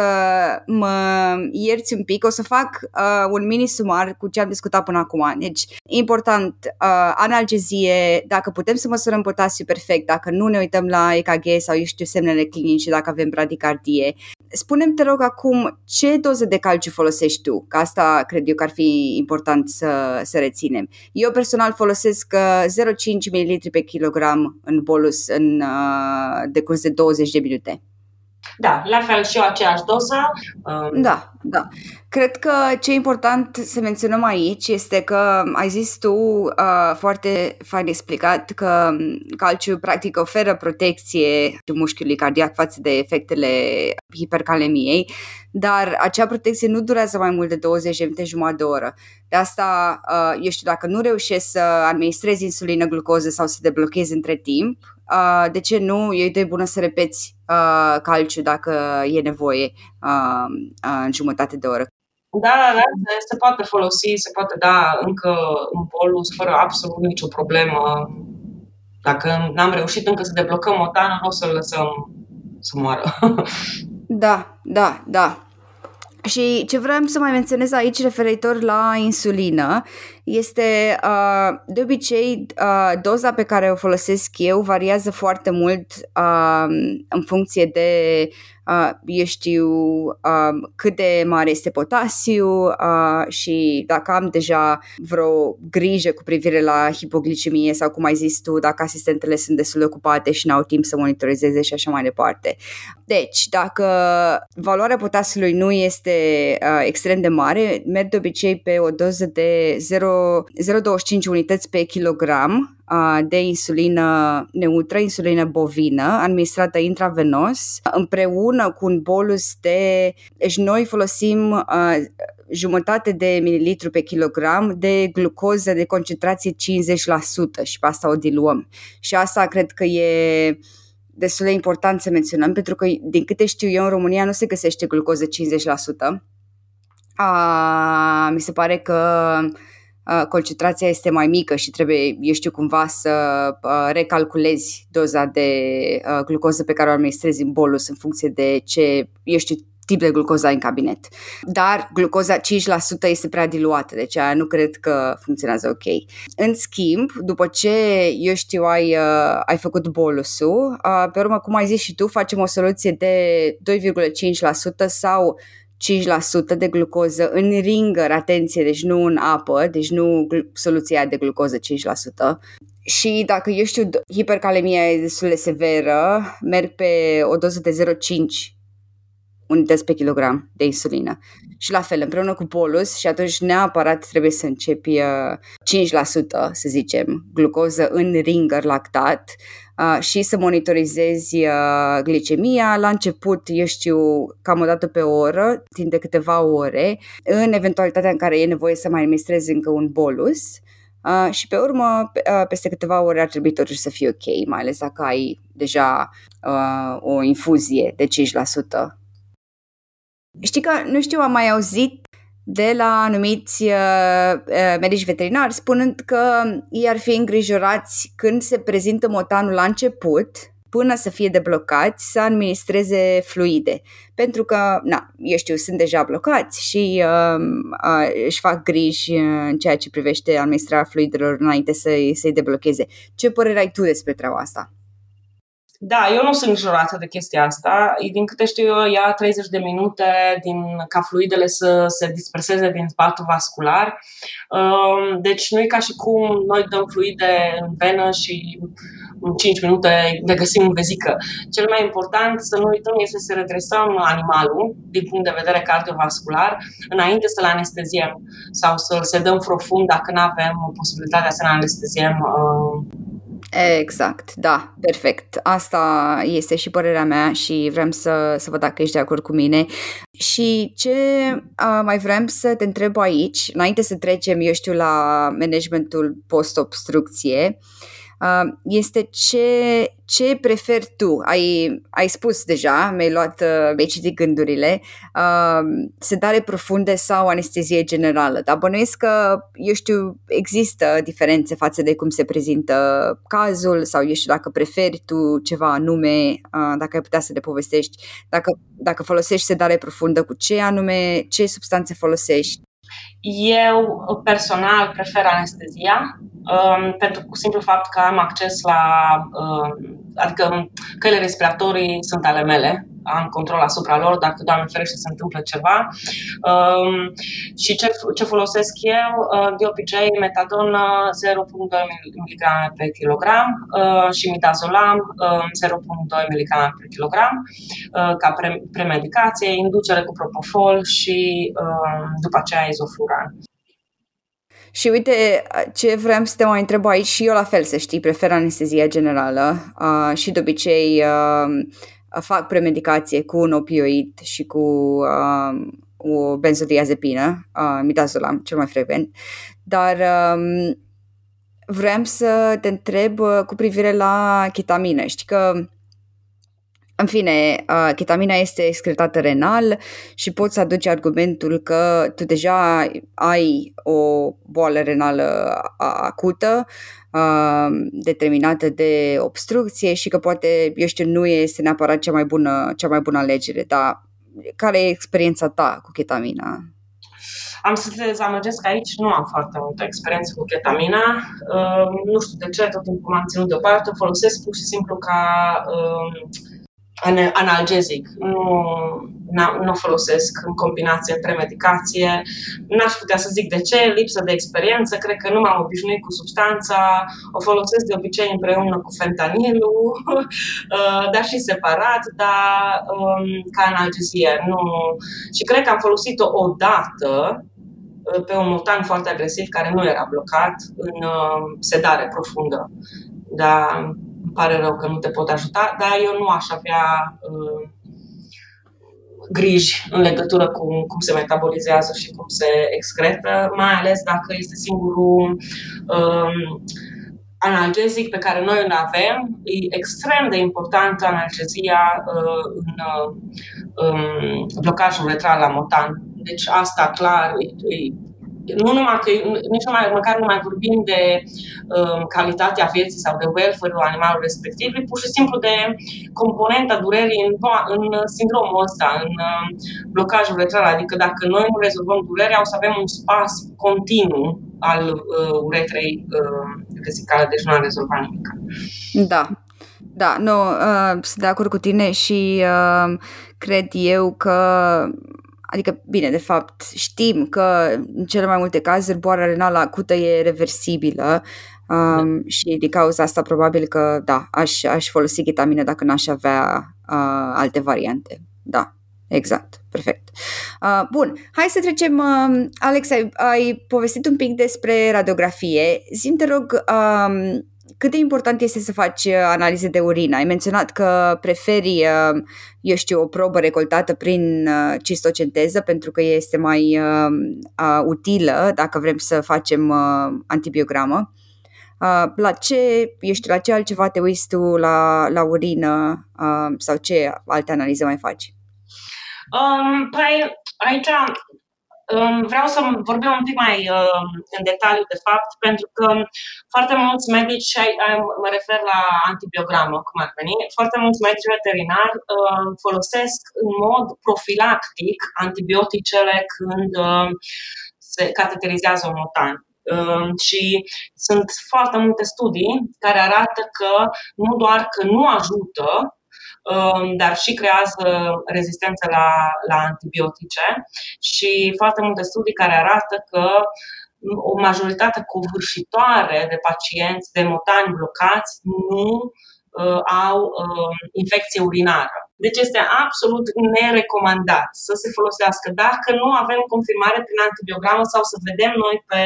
mă ierți un pic, o să fac uh, un mini sumar cu ce am discutat până acum. Deci, important, uh, analgezie, dacă putem să măsurăm potasiu perfect, dacă nu ne uităm la EKG sau, eu știu, semnele clinice, dacă avem bradicardie. Spune-mi, te rog, acum, ce doză de calciu folosești tu? Că asta cred eu că ar fi important să, să reținem. Eu personal folosesc uh, 0,5 ml pe kilogram în bol bolus în uh, decurs de 20 de minute. Da, la fel și eu aceeași doză. Um... Da, da. Cred că ce e important să menționăm aici este că ai zis tu uh, foarte fain explicat că calciu practic oferă protecție mușchiului cardiac față de efectele hipercalemiei, dar acea protecție nu durează mai mult de 20 de minute, jumătate de oră. De asta, uh, eu știu, dacă nu reușești să administrezi insulină, glucoză sau să deblochezi între timp, uh, de ce nu? E o idee bună să repeți uh, calciu dacă e nevoie uh, uh, în jumătate de oră. Da, da, da, se poate folosi, se poate da încă un bolus fără absolut nicio problemă. Dacă n-am reușit încă să deblocăm o tană, o să-l lăsăm să moară. Da, da, da. Și ce vreau să mai menționez aici referitor la insulină este uh, de obicei uh, doza pe care o folosesc eu variază foarte mult uh, în funcție de uh, eu știu uh, cât de mare este potasiu uh, și dacă am deja vreo grijă cu privire la hipoglicemie sau cum ai zis tu, dacă asistentele sunt destul de ocupate și n-au timp să monitorizeze și așa mai departe. Deci, dacă valoarea potasiului nu este uh, extrem de mare, merg de obicei pe o doză de 0,25 unități pe kilogram de insulină neutră, insulină bovină, administrată intravenos, împreună cu un bolus de... Deci noi folosim uh, jumătate de mililitru pe kilogram de glucoză de concentrație 50% și pe asta o diluăm. Și asta cred că e destul de important să menționăm, pentru că, din câte știu eu, în România nu se găsește glucoză 50%. A, mi se pare că concentrația este mai mică și trebuie, eu știu, cumva să recalculezi doza de glucoză pe care o administrezi în bolus în funcție de ce, eu știu, tip de glucoză ai în cabinet. Dar glucoza 5% este prea diluată, deci aia nu cred că funcționează ok. În schimb, după ce, eu știu, ai, uh, ai făcut bolusul, uh, pe urmă, cum ai zis și tu, facem o soluție de 2,5% sau 5% de glucoză în ringăr, atenție, deci nu în apă, deci nu soluția de glucoză 5%. Și dacă eu știu, hipercalemia e destul de severă, merg pe o doză de 0,5 unități pe kilogram de insulină. Și la fel, împreună cu bolus și atunci neapărat trebuie să începi 5%, să zicem, glucoză în ringăr lactat uh, și să monitorizezi uh, glicemia la început, eu știu, cam o dată pe oră, timp de câteva ore, în eventualitatea în care e nevoie să mai administrezi încă un bolus. Uh, și pe urmă, uh, peste câteva ore ar trebui totuși să fie ok, mai ales dacă ai deja uh, o infuzie de 5% Știi că, nu știu, am mai auzit de la anumiți uh, uh, medici veterinari spunând că ei ar fi îngrijorați când se prezintă motanul la început, până să fie deblocați să administreze fluide. Pentru că, na, eu știu, sunt deja blocați și uh, uh, își fac griji în ceea ce privește administrarea fluidelor înainte să-i, să-i deblocheze. Ce părere ai tu despre treaba asta? Da, eu nu sunt îngrijorată de chestia asta. Din câte știu eu, ia 30 de minute din, ca fluidele să se disperseze din spatul vascular. Um, deci nu e ca și cum noi dăm fluide în venă și în 5 minute ne găsim în vezică. Cel mai important să nu uităm este să redresăm animalul din punct de vedere cardiovascular înainte să-l anesteziem sau să-l sedăm profund dacă nu avem posibilitatea să-l anesteziem uh, Exact, da, perfect. Asta este și părerea mea și vrem să, să văd dacă ești de acord cu mine. Și ce uh, mai vrem să te întreb aici, înainte să trecem, eu știu, la managementul post-obstrucție, uh, Uh, este ce, ce preferi tu. Ai, ai spus deja, mi-ai luat, uh, mi-ai citit gândurile, uh, sedare profunde sau anestezie generală, dar bănuiesc că, eu știu, există diferențe față de cum se prezintă cazul sau, eu știu, dacă preferi tu ceva anume, dacă ai putea să le povestești, dacă, dacă folosești sedare profundă, cu ce anume, ce substanțe folosești? Eu personal prefer anestezia um, pentru cu simplu fapt că am acces la, um, adică căile respiratorii sunt ale mele, am control asupra lor dacă, Doamne ferește, se întâmplă ceva. Um, și ce, ce folosesc eu? Uh, de obicei, metadon 0,2 mg pe kilogram uh, și midazolam uh, 0,2 mg pe kilogram uh, ca pre, premedicație, inducere cu propofol și uh, după aceea izofuran. Și uite, ce vreau să te mai întreb aici și eu la fel, să știi, prefer anestezia generală uh, și de obicei uh, fac premedicație cu un opioid și cu uh, o benzodiazepină, uh, midazolam cel mai frecvent, dar um, vreau să te întreb uh, cu privire la chetamină. Știi că în fine, uh, ketamina este excretată renal și poți aduce argumentul că tu deja ai o boală renală acută uh, determinată de obstrucție și că poate, eu știu, nu este neapărat cea mai bună, cea mai bună alegere, dar care e experiența ta cu ketamina? Am să te dezamăgesc că aici nu am foarte multă experiență cu ketamina. Uh, nu știu de ce, tot timpul m-am ținut deoparte. Folosesc pur și simplu ca uh, analgezic. Nu, nu folosesc în combinație între medicație. N-aș putea să zic de ce, lipsă de experiență, cred că nu m-am obișnuit cu substanța, o folosesc de obicei împreună cu fentanilul, uh, dar și separat, dar um, ca analgezie. Nu. Și cred că am folosit-o odată uh, pe un mutant foarte agresiv care nu era blocat în uh, sedare profundă. Dar pare rău că nu te pot ajuta, dar eu nu aș avea uh, griji în legătură cu cum se metabolizează și cum se excretă, mai ales dacă este singurul um, analgezic pe care noi îl avem. E extrem de importantă analgezia uh, în uh, um, blocajul retral la motan. Deci asta clar e, e nu numai că, nici numai, măcar nu mai vorbim de um, calitatea vieții sau de welfare-ul animalului respectiv, e pur și simplu de componenta durerii în, în sindromul ăsta, în um, blocajul retral. Adică dacă noi nu rezolvăm durerea, o să avem un spas continuu al uh, uretrei uh, vesicale, deci nu am rezolvat nimic. Da, da, nu, uh, sunt de acord cu tine și uh, cred eu că Adică, bine, de fapt, știm că în cele mai multe cazuri boala renală acută e reversibilă um, da. și din cauza asta probabil că, da, aș, aș folosi ketamină dacă n-aș avea uh, alte variante. Da, exact, perfect. Uh, bun, hai să trecem. Uh, Alex, ai, ai povestit un pic despre radiografie. Zim, te rog, uh, cât de important este să faci uh, analize de urină? Ai menționat că preferi, uh, eu știu, o probă recoltată prin uh, cistocenteză pentru că este mai utilă dacă vrem să facem antibiogramă. La ce, eu știu, la ce altceva te uiți tu la, la urină sau ce alte analize mai faci? Um, păi aici Vreau să vorbim un pic mai în detaliu, de fapt, pentru că foarte mulți medici, mă refer la antibiogramă, cum ar veni, foarte mulți medici veterinari folosesc în mod profilactic antibioticele când se cateterizează un motan. Și sunt foarte multe studii care arată că nu doar că nu ajută, Um, dar și creează rezistență la, la antibiotice și foarte multe studii care arată că o majoritate covârșitoare de pacienți de motani blocați nu uh, au uh, infecție urinară. Deci este absolut nerecomandat să se folosească dacă nu avem confirmare prin antibiogramă sau să vedem noi pe,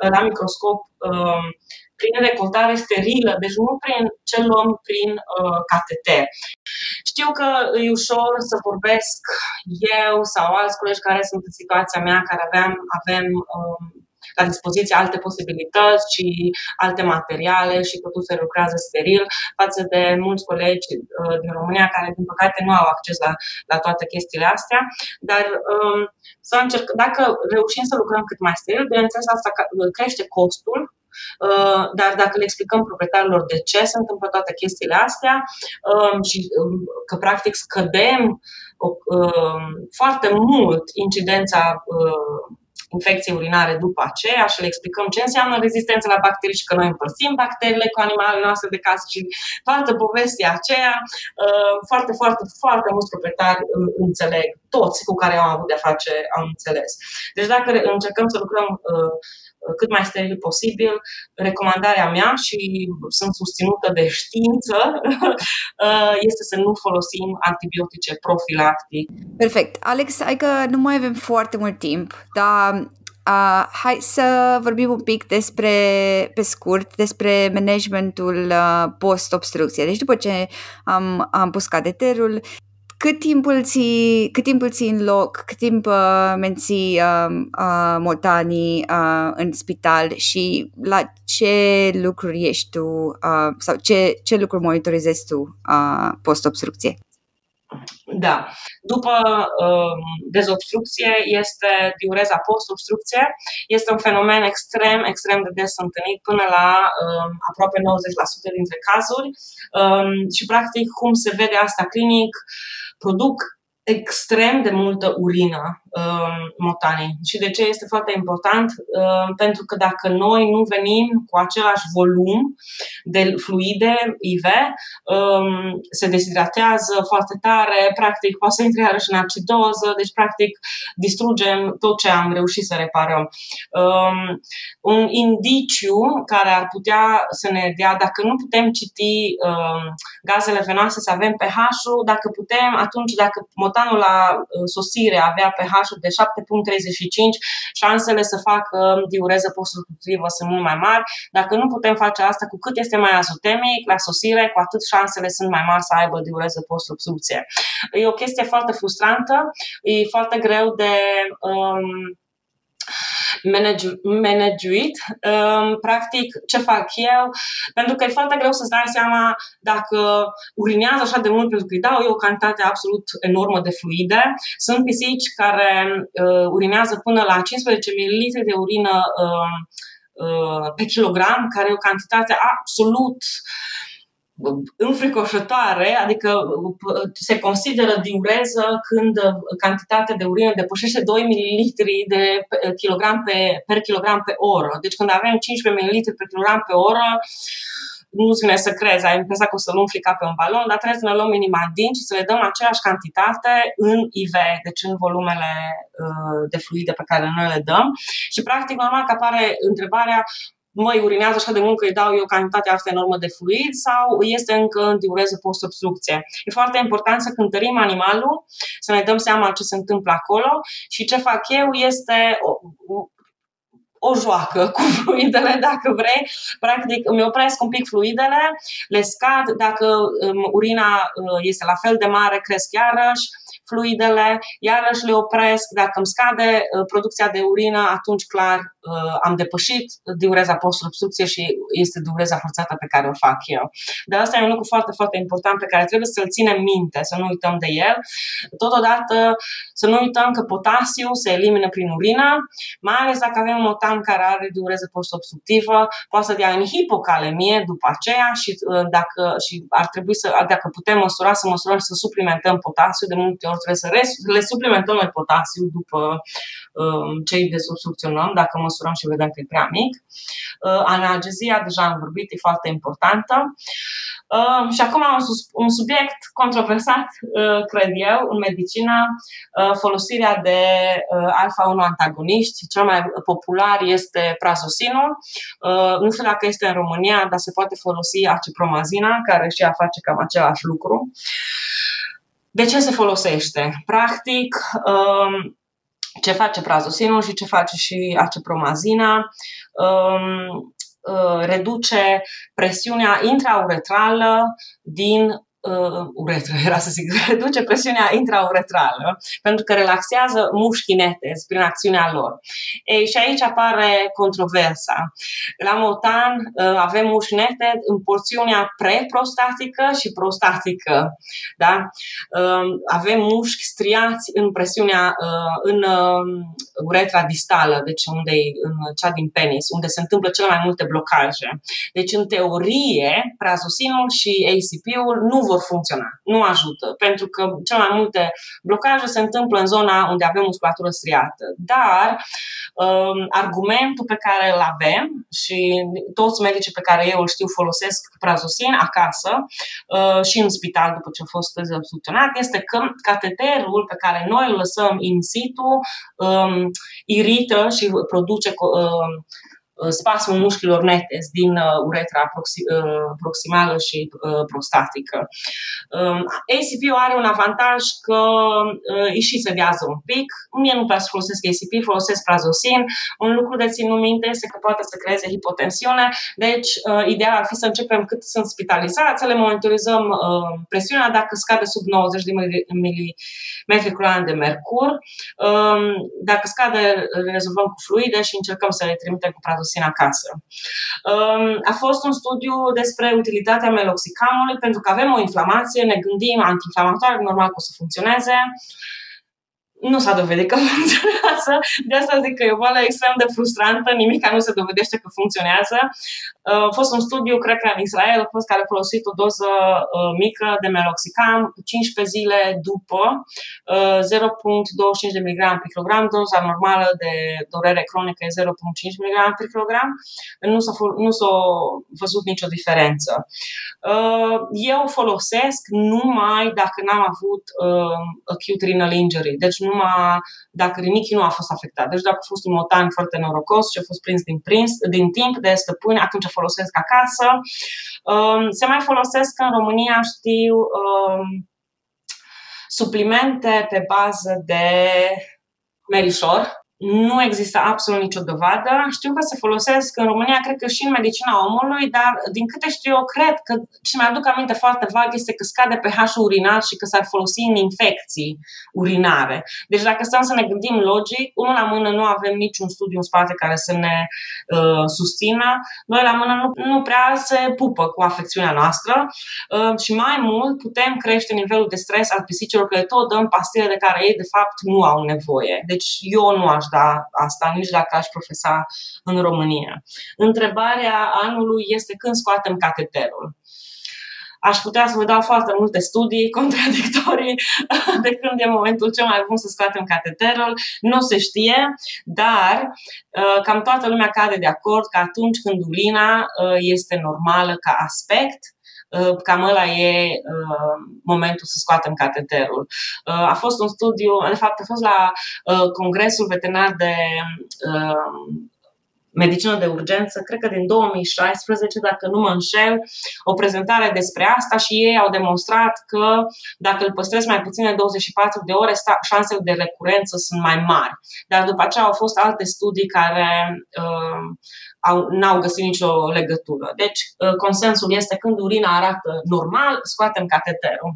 uh, la microscop uh, prin recoltare sterilă, deci nu prin ce luăm prin uh, cateter. Știu că e ușor să vorbesc eu sau alți colegi care sunt în situația mea, care aveam, avem um, la dispoziție alte posibilități și alte materiale și totul se lucrează steril față de mulți colegi uh, din România care, din păcate, nu au acces la, la toate chestiile astea. Dar um, să încerc, dacă reușim să lucrăm cât mai steril, bineînțeles, asta crește costul Uh, dar dacă le explicăm proprietarilor de ce se întâmplă toate chestiile astea um, și um, că practic scădem um, foarte mult incidența uh, infecției urinare după aceea și le explicăm ce înseamnă rezistență la bacterii și că noi împărțim bacteriile cu animalele noastre de casă și toată povestea aceea, uh, foarte, foarte, foarte mulți proprietari înțeleg, toți cu care am avut de-a face au înțeles. Deci dacă încercăm să lucrăm cât mai steril posibil. Recomandarea mea și sunt susținută de știință este să nu folosim antibiotice profilactic. Perfect. Alex, hai că nu mai avem foarte mult timp, dar Uh, hai să vorbim un pic despre, pe scurt, despre managementul uh, post-obstrucție. Deci după ce am, am pus cateterul, cât timp îl ții, cât timp îl ții în loc, cât timp uh, menții uh, uh, motanii uh, în spital și la ce lucruri ești tu uh, sau ce, ce lucruri monitorizezi tu uh, post-obstrucție? Da. După uh, dezobstrucție este diureza post-obstrucție. Este un fenomen extrem, extrem de des întâlnit până la uh, aproape 90% dintre cazuri uh, și practic cum se vede asta clinic produc extrem de multă urină uh, motanii. Și de ce este foarte important? Uh, pentru că dacă noi nu venim cu același volum de fluide IV, um, se deshidratează foarte tare, practic poate să intre iarăși în acidoză, deci practic distrugem tot ce am reușit să reparăm. Um, un indiciu care ar putea să ne dea, dacă nu putem citi um, gazele venoase, să avem pH-ul, dacă putem, atunci dacă motanul la uh, sosire avea pH pH de 7.35, șansele să facă diureză post-obstructivă sunt mult mai mari. Dacă nu putem face asta, cu cât este mai azotemic la sosire, cu atât șansele sunt mai mari să aibă diureză post-obstrucție. E o chestie foarte frustrantă, e foarte greu de um, managuit. Um, practic, ce fac eu? Pentru că e foarte greu să-ți dai seama dacă urinează așa de mult, pentru că îi dau eu o cantitate absolut enormă de fluide. Sunt pisici care uh, urinează până la 15 ml de urină uh, uh, pe kilogram, care e o cantitate absolut uh, înfricoșătoare, adică se consideră diureză când cantitatea de urină depășește 2 ml de kilogram pe, per kilogram pe oră. Deci când avem 15 ml pe kilogram pe oră, nu-ți vine să crezi, ai impresia că o să-l umfli ca pe un balon, dar trebuie să ne luăm minima din și să le dăm aceeași cantitate în IV, deci în volumele uh, de fluide pe care noi le dăm. Și practic, normal că apare întrebarea măi, urinează așa de mult că îi dau eu cantitatea asta enormă de fluid sau este încă în diureză post-obstrucție. E foarte important să cântărim animalul, să ne dăm seama ce se întâmplă acolo și ce fac eu este o, o joacă cu fluidele, dacă vrei. Practic, îmi opresc un pic fluidele, le scad, dacă um, urina uh, este la fel de mare, cresc iarăși, fluidele, iarăși le opresc, dacă îmi scade uh, producția de urină, atunci clar uh, am depășit diureza post-obstrucție și este diureza forțată pe care o fac eu. Dar asta e un lucru foarte, foarte important pe care trebuie să-l ținem minte, să nu uităm de el. Totodată să nu uităm că potasiul se elimină prin urină, mai ales dacă avem un motan care are diureză post-obstructivă, poate să dea în hipocalemie după aceea și uh, dacă și ar trebui să, dacă putem măsura, să măsurăm și să suplimentăm potasiu, de multe ori trebuie să le suplimentăm noi potasiu după um, ce îi desobstrucționăm, dacă măsurăm și vedem că e prea mic. Uh, analgezia, deja am vorbit, e foarte importantă. Uh, și acum un, un subiect controversat, uh, cred eu, în medicină, uh, folosirea de uh, alfa-1 antagoniști. Cel mai popular este prazosinul. Uh, nu știu dacă este în România, dar se poate folosi acipromazina, care și ea face cam același lucru. De ce se folosește? Practic, um, ce face prazosinul și ce face și acepromazina um, uh, reduce presiunea intrauretrală din uh, uretră, era să zic, reduce presiunea intrauretrală, pentru că relaxează mușchii netezi prin acțiunea lor. Ei, și aici apare controversa. La motan uh, avem mușchi nete în porțiunea preprostatică și prostatică. Da? Uh, avem mușchi striați în presiunea, uh, în uh, uretra distală, deci unde în cea din penis, unde se întâmplă cele mai multe blocaje. Deci, în teorie, prazosinul și ACP-ul nu vor funcționa, nu ajută, pentru că cel mai multe blocaje se întâmplă în zona unde avem musculatură striată. Dar um, argumentul pe care îl avem și toți medicii pe care eu îl știu folosesc prazosin acasă uh, și în spital după ce a fost dezobstrucționat este că cateterul pe care noi îl lăsăm in situ um, irită și produce um, Uh, spasmul mușchilor netes din uh, uretra uh, proximală și prostatică. Um, ACP are un avantaj că îi și sedează un pic. Mie nu place să folosesc ACP, folosesc prazosin. Un lucru de ținut minte este că poate să creeze hipotensiune, deci ideal ar fi să începem cât sunt spitalizați, să le monitorizăm presiunea dacă scade sub 90 de mm culoane de mercur. Um, dacă scade, rezolvăm cu fluide și încercăm să le trimitem cu prazosin puțin acasă. Um, a fost un studiu despre utilitatea meloxicamului pentru că avem o inflamație, ne gândim antiinflamatoare, normal că o să funcționeze nu s-a dovedit că funcționează. De asta zic că e o boală extrem de frustrantă, nimic nu se dovedește că funcționează. Uh, a fost un studiu, cred că în Israel, a fost care a folosit o doză uh, mică de meloxicam 15 zile după 0,25 uh, de mg pe kilogram, doza normală de durere cronică e 0,5 mg pe kilogram. Nu s-a, nu s-a văzut nicio diferență. Eu folosesc numai dacă n-am avut acute renal injury, deci nu numai dacă rinichii nu a fost afectat. Deci dacă a fost un motan foarte norocos și a fost prins din, prins, din timp de stăpâni, atunci folosesc acasă. Um, se mai folosesc în România, știu, um, suplimente pe bază de merișor, nu există absolut nicio dovadă. Știu că se folosesc în România, cred că și în medicina omului, dar din câte știu eu, cred că ce mi-aduc aminte foarte vag este că scade pH-ul urinar și că s-ar folosi în infecții urinare. Deci dacă stăm să ne gândim logic, unul la mână nu avem niciun studiu în spate care să ne uh, susțină, doi la mână nu, nu prea se pupă cu afecțiunea noastră uh, și mai mult putem crește nivelul de stres al pisicilor, că le tot dăm pastile de care ei de fapt nu au nevoie. Deci eu nu aș da asta nici dacă aș profesa în România. Întrebarea anului este când scoatem cateterul. Aș putea să vă dau foarte multe studii contradictorii de când e momentul cel mai bun să scoatem cateterul. Nu se știe, dar uh, cam toată lumea cade de acord că atunci când urina uh, este normală ca aspect, Uh, cam ăla e uh, momentul să scoatem cateterul. Uh, a fost un studiu, de fapt a fost la Congresul Veterinar de medicină de urgență, cred că din 2016, dacă nu mă înșel, o prezentare despre asta și ei au demonstrat că dacă îl păstrezi mai puțin de 24 de ore, șansele de recurență sunt mai mari. Dar după aceea au fost alte studii care uh, au, n-au găsit nicio legătură. Deci, uh, consensul este când urina arată normal, scoatem cateterul.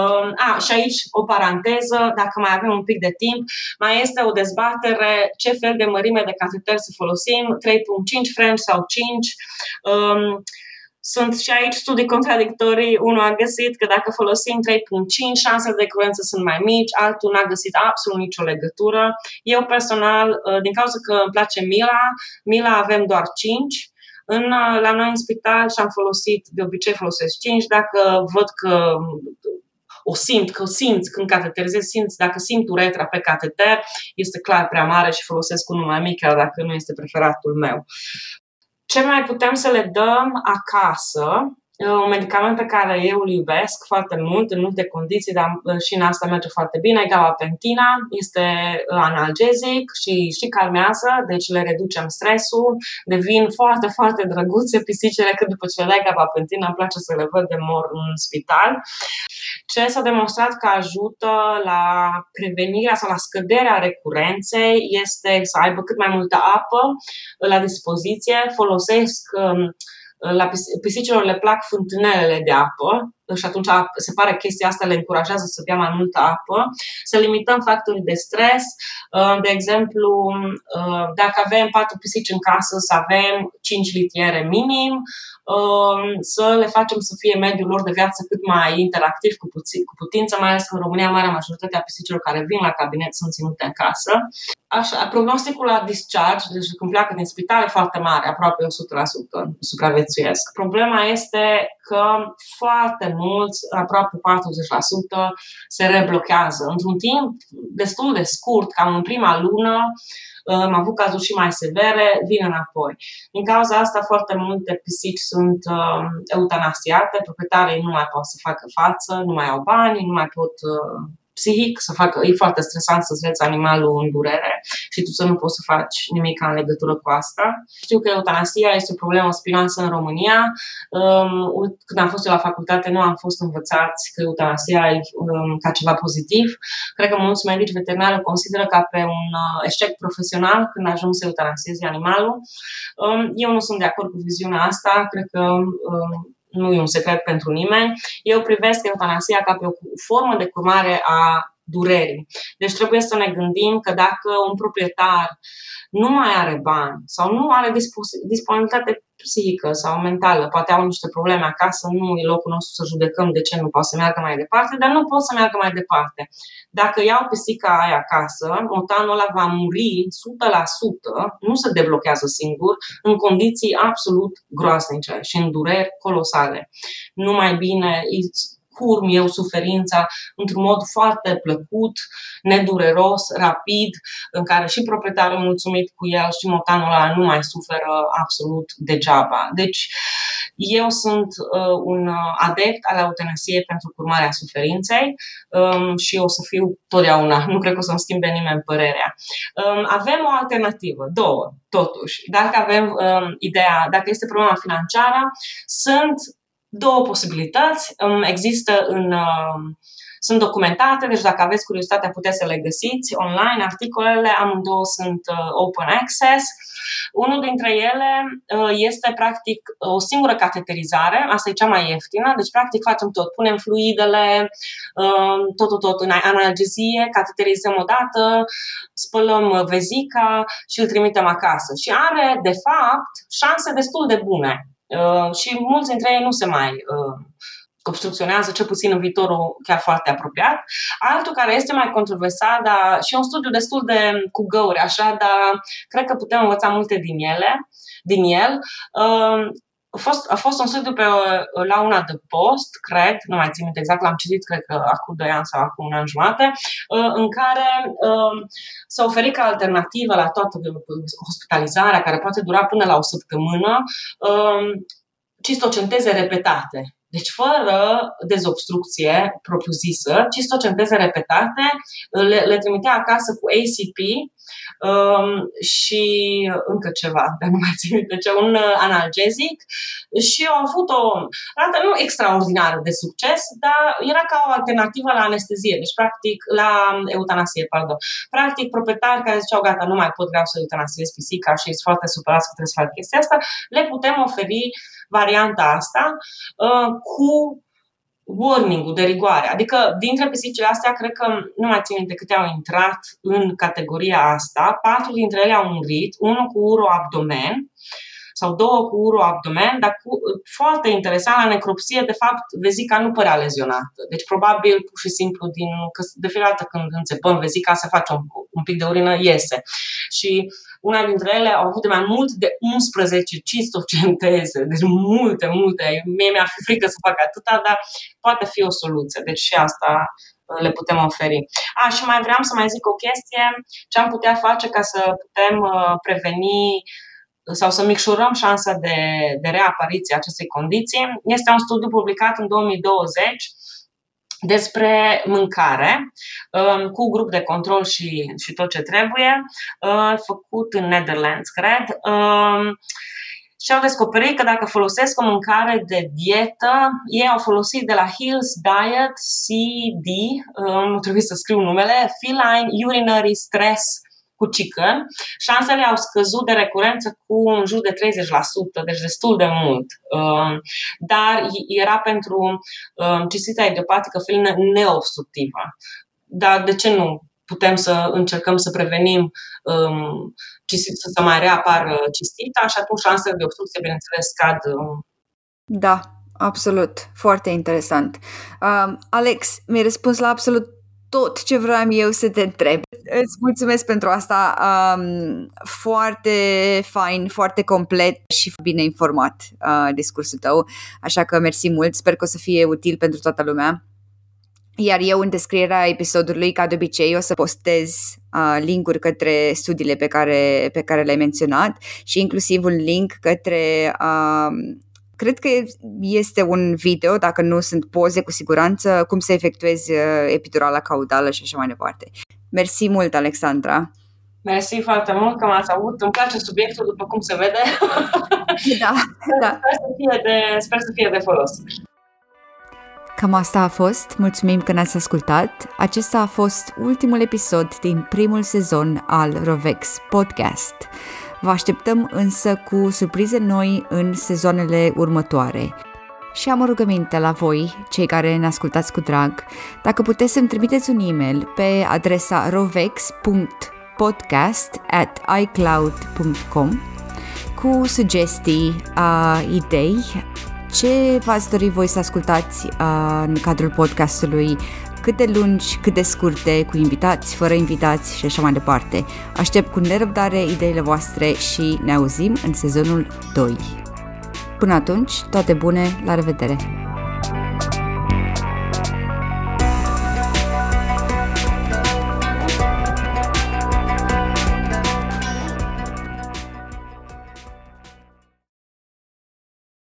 Um, a, și aici o paranteză, dacă mai avem un pic de timp, mai este o dezbatere ce fel de mărime de cateter să folosim, 3.5 French sau 5. Um, sunt și aici studii contradictorii. Unul a găsit că dacă folosim 3.5, șansele de curență sunt mai mici, altul n-a găsit absolut nicio legătură. Eu personal, uh, din cauza că îmi place Mila, Mila avem doar 5, în, uh, la noi în spital și am folosit, de obicei folosesc 5, dacă văd că o simt, că o simți când cateterizez, simți, dacă simt uretra pe cateter, este clar prea mare și folosesc unul mai mic, chiar dacă nu este preferatul meu. Ce mai putem să le dăm acasă? Un medicament pe care eu îl iubesc foarte mult, în multe condiții, dar uh, și în asta merge foarte bine, gabapentina, este uh, analgezic și, și calmează, deci le reducem stresul, devin foarte, foarte drăguțe pisicile când după ce le dai gabapentina îmi place să le văd de mor în spital. Ce s-a demonstrat că ajută la prevenirea sau la scăderea recurenței este să aibă cât mai multă apă la dispoziție, folosesc um, la pisicilor le plac fântânelele de apă și atunci se pare că chestia asta le încurajează să bea mai multă apă, să limităm factorii de stres. Uh, de exemplu, uh, dacă avem patru pisici în casă, să avem 5 litiere minim, uh, să le facem să fie mediul lor de viață cât mai interactiv cu, puțin, cu putință, mai ales că în România marea majoritate a pisicilor care vin la cabinet sunt ținute în casă. Așa, prognosticul la discharge, deci când pleacă din spital, e foarte mare, aproape 100% supraviețuiesc. Problema este că foarte mulți, aproape 40%, se reblochează. Într-un timp destul de scurt, cam în prima lună, am avut cazuri și mai severe, vin înapoi. Din cauza asta, foarte multe pisici sunt uh, eutanasiate, proprietarii nu mai pot să facă față, nu mai au bani, nu mai pot uh, psihic, să facă, e foarte stresant să-ți vezi animalul în durere și tu să nu poți să faci nimic în legătură cu asta. Știu că eutanasia este o problemă spinoasă în România. Um, când am fost eu la facultate, nu am fost învățați că eutanasia e um, ca ceva pozitiv. Cred că mulți medici veterinari o consideră ca pe un uh, eșec profesional când ajung să eutanasiezi animalul. Um, eu nu sunt de acord cu viziunea asta. Cred că nu e un secret pentru nimeni, eu privesc eutanasia ca pe o formă de curmare a durerii. Deci trebuie să ne gândim că dacă un proprietar nu mai are bani sau nu are disponibilitate psihică sau mentală, poate au niște probleme acasă, nu e locul nostru să judecăm de ce nu poate să meargă mai departe, dar nu pot să meargă mai departe. Dacă iau pisica aia acasă, motanul ăla va muri 100%, nu se deblochează singur, în condiții absolut groasnice și în dureri colosale. Nu mai bine, curm eu suferința într-un mod foarte plăcut, nedureros, rapid, în care și proprietarul mulțumit cu el și motanul ăla nu mai suferă absolut degeaba. Deci, eu sunt uh, un adept al eutanasiei pentru curmarea suferinței um, și o să fiu totdeauna. Nu cred că o să-mi schimbe nimeni părerea. Um, avem o alternativă, două, totuși. Dacă avem um, ideea, dacă este problema financiară, sunt două posibilități. Există în sunt documentate, deci dacă aveți curiozitatea puteți să le găsiți online, articolele, amândouă sunt uh, open access. Unul dintre ele uh, este practic o singură cateterizare, asta e cea mai ieftină, deci practic facem tot, punem fluidele, uh, tot, tot, tot în analgezie, cateterizăm o dată, spălăm vezica și îl trimitem acasă. Și are, de fapt, șanse destul de bune Uh, și mulți dintre ei nu se mai uh, obstrucționează, cel puțin în viitorul chiar foarte apropiat. Altul care este mai controversat, dar și un studiu destul de cu găuri, așa, dar cred că putem învăța multe din ele, din el. Uh, a fost, a fost un studiu pe, la una de post, cred, nu mai țin exact, l-am citit, cred că acum 2 ani sau acum un an jumate, uh, în care um, s-a oferit ca alternativă la toată hospitalizarea, care poate dura până la o săptămână, um, cistocenteze repetate. Deci fără dezobstrucție propriu-zisă, cistocenteze repetate, le, le trimitea acasă cu ACP, um, și încă ceva, dar nu mai țin de ce, un uh, analgezic și au avut o rată nu extraordinară de succes, dar era ca o alternativă la anestezie, deci practic la eutanasie, pardon. Practic, proprietari care ziceau, gata, nu mai pot, vreau să eutanasiez pisica și sunt foarte supărați că trebuie să fac chestia asta, le putem oferi varianta asta uh, cu warning-ul de rigoare. Adică, dintre pisicile astea, cred că nu mai țin de câte au intrat în categoria asta. Patru dintre ele au murit, unul cu uroabdomen, sau două cu uroabdomen, dar cu, foarte interesant, la necropsie, de fapt, vezica nu părea lezionată. Deci, probabil, pur și simplu, din, că de fiecare dată când înțepăm vezica, se face un, un pic de urină, iese. Și una dintre ele au avut de mai mult de 11 cistocenteze, deci multe, multe. Mie mi-ar fi frică să fac atâta, dar poate fi o soluție. Deci și asta uh, le putem oferi. A, și mai vreau să mai zic o chestie, ce am putea face ca să putem uh, preveni sau să micșorăm șansa de, de reapariție a acestei condiții. Este un studiu publicat în 2020 despre mâncare, um, cu grup de control și, și tot ce trebuie, uh, făcut în Netherlands, cred. Um, și au descoperit că dacă folosesc o mâncare de dietă, ei au folosit de la Hills Diet CD, um, nu trebuie să scriu numele, Feline Urinary Stress cu chicken, șansele au scăzut de recurență cu în jur de 30%, deci destul de mult. Um, dar era pentru um, cistita idiopatică felină neobstructivă. Dar de ce nu putem să încercăm să prevenim um, să, să mai reapară cistita și atunci șansele de obstrucție, bineînțeles, scad. Da, absolut. Foarte interesant. Um, Alex, mi-ai răspuns la absolut tot ce vreau eu să te întreb. Îți mulțumesc pentru asta. Um, foarte fain, foarte complet și bine informat uh, discursul tău, așa că mersi mult. Sper că o să fie util pentru toată lumea. Iar eu în descrierea episodului, ca de obicei, o să postez uh, linkuri către studiile pe care, pe care le-ai menționat și inclusiv un link către uh, Cred că este un video, dacă nu sunt poze cu siguranță, cum să efectuezi uh, epidurala caudală și așa mai departe. Mersi mult, Alexandra! Mersi foarte mult că m-ați avut. Îmi place subiectul, după cum se vede. Da, da. Sper să fie de, sper să fie de folos. Cam asta a fost. Mulțumim că ne-ați ascultat. Acesta a fost ultimul episod din primul sezon al Rovex Podcast. Vă așteptăm însă cu surprize noi în sezoanele următoare. Și am o rugăminte la voi, cei care ne ascultați cu drag, dacă puteți să-mi trimiteți un e-mail pe adresa rovex.podcast at icloud.com cu sugestii, uh, idei, ce v-ați dori voi să ascultați uh, în cadrul podcastului cât de lungi, cât de scurte, cu invitați, fără invitați și așa mai departe. Aștept cu nerăbdare ideile voastre și ne auzim în sezonul 2. Până atunci, toate bune, la revedere!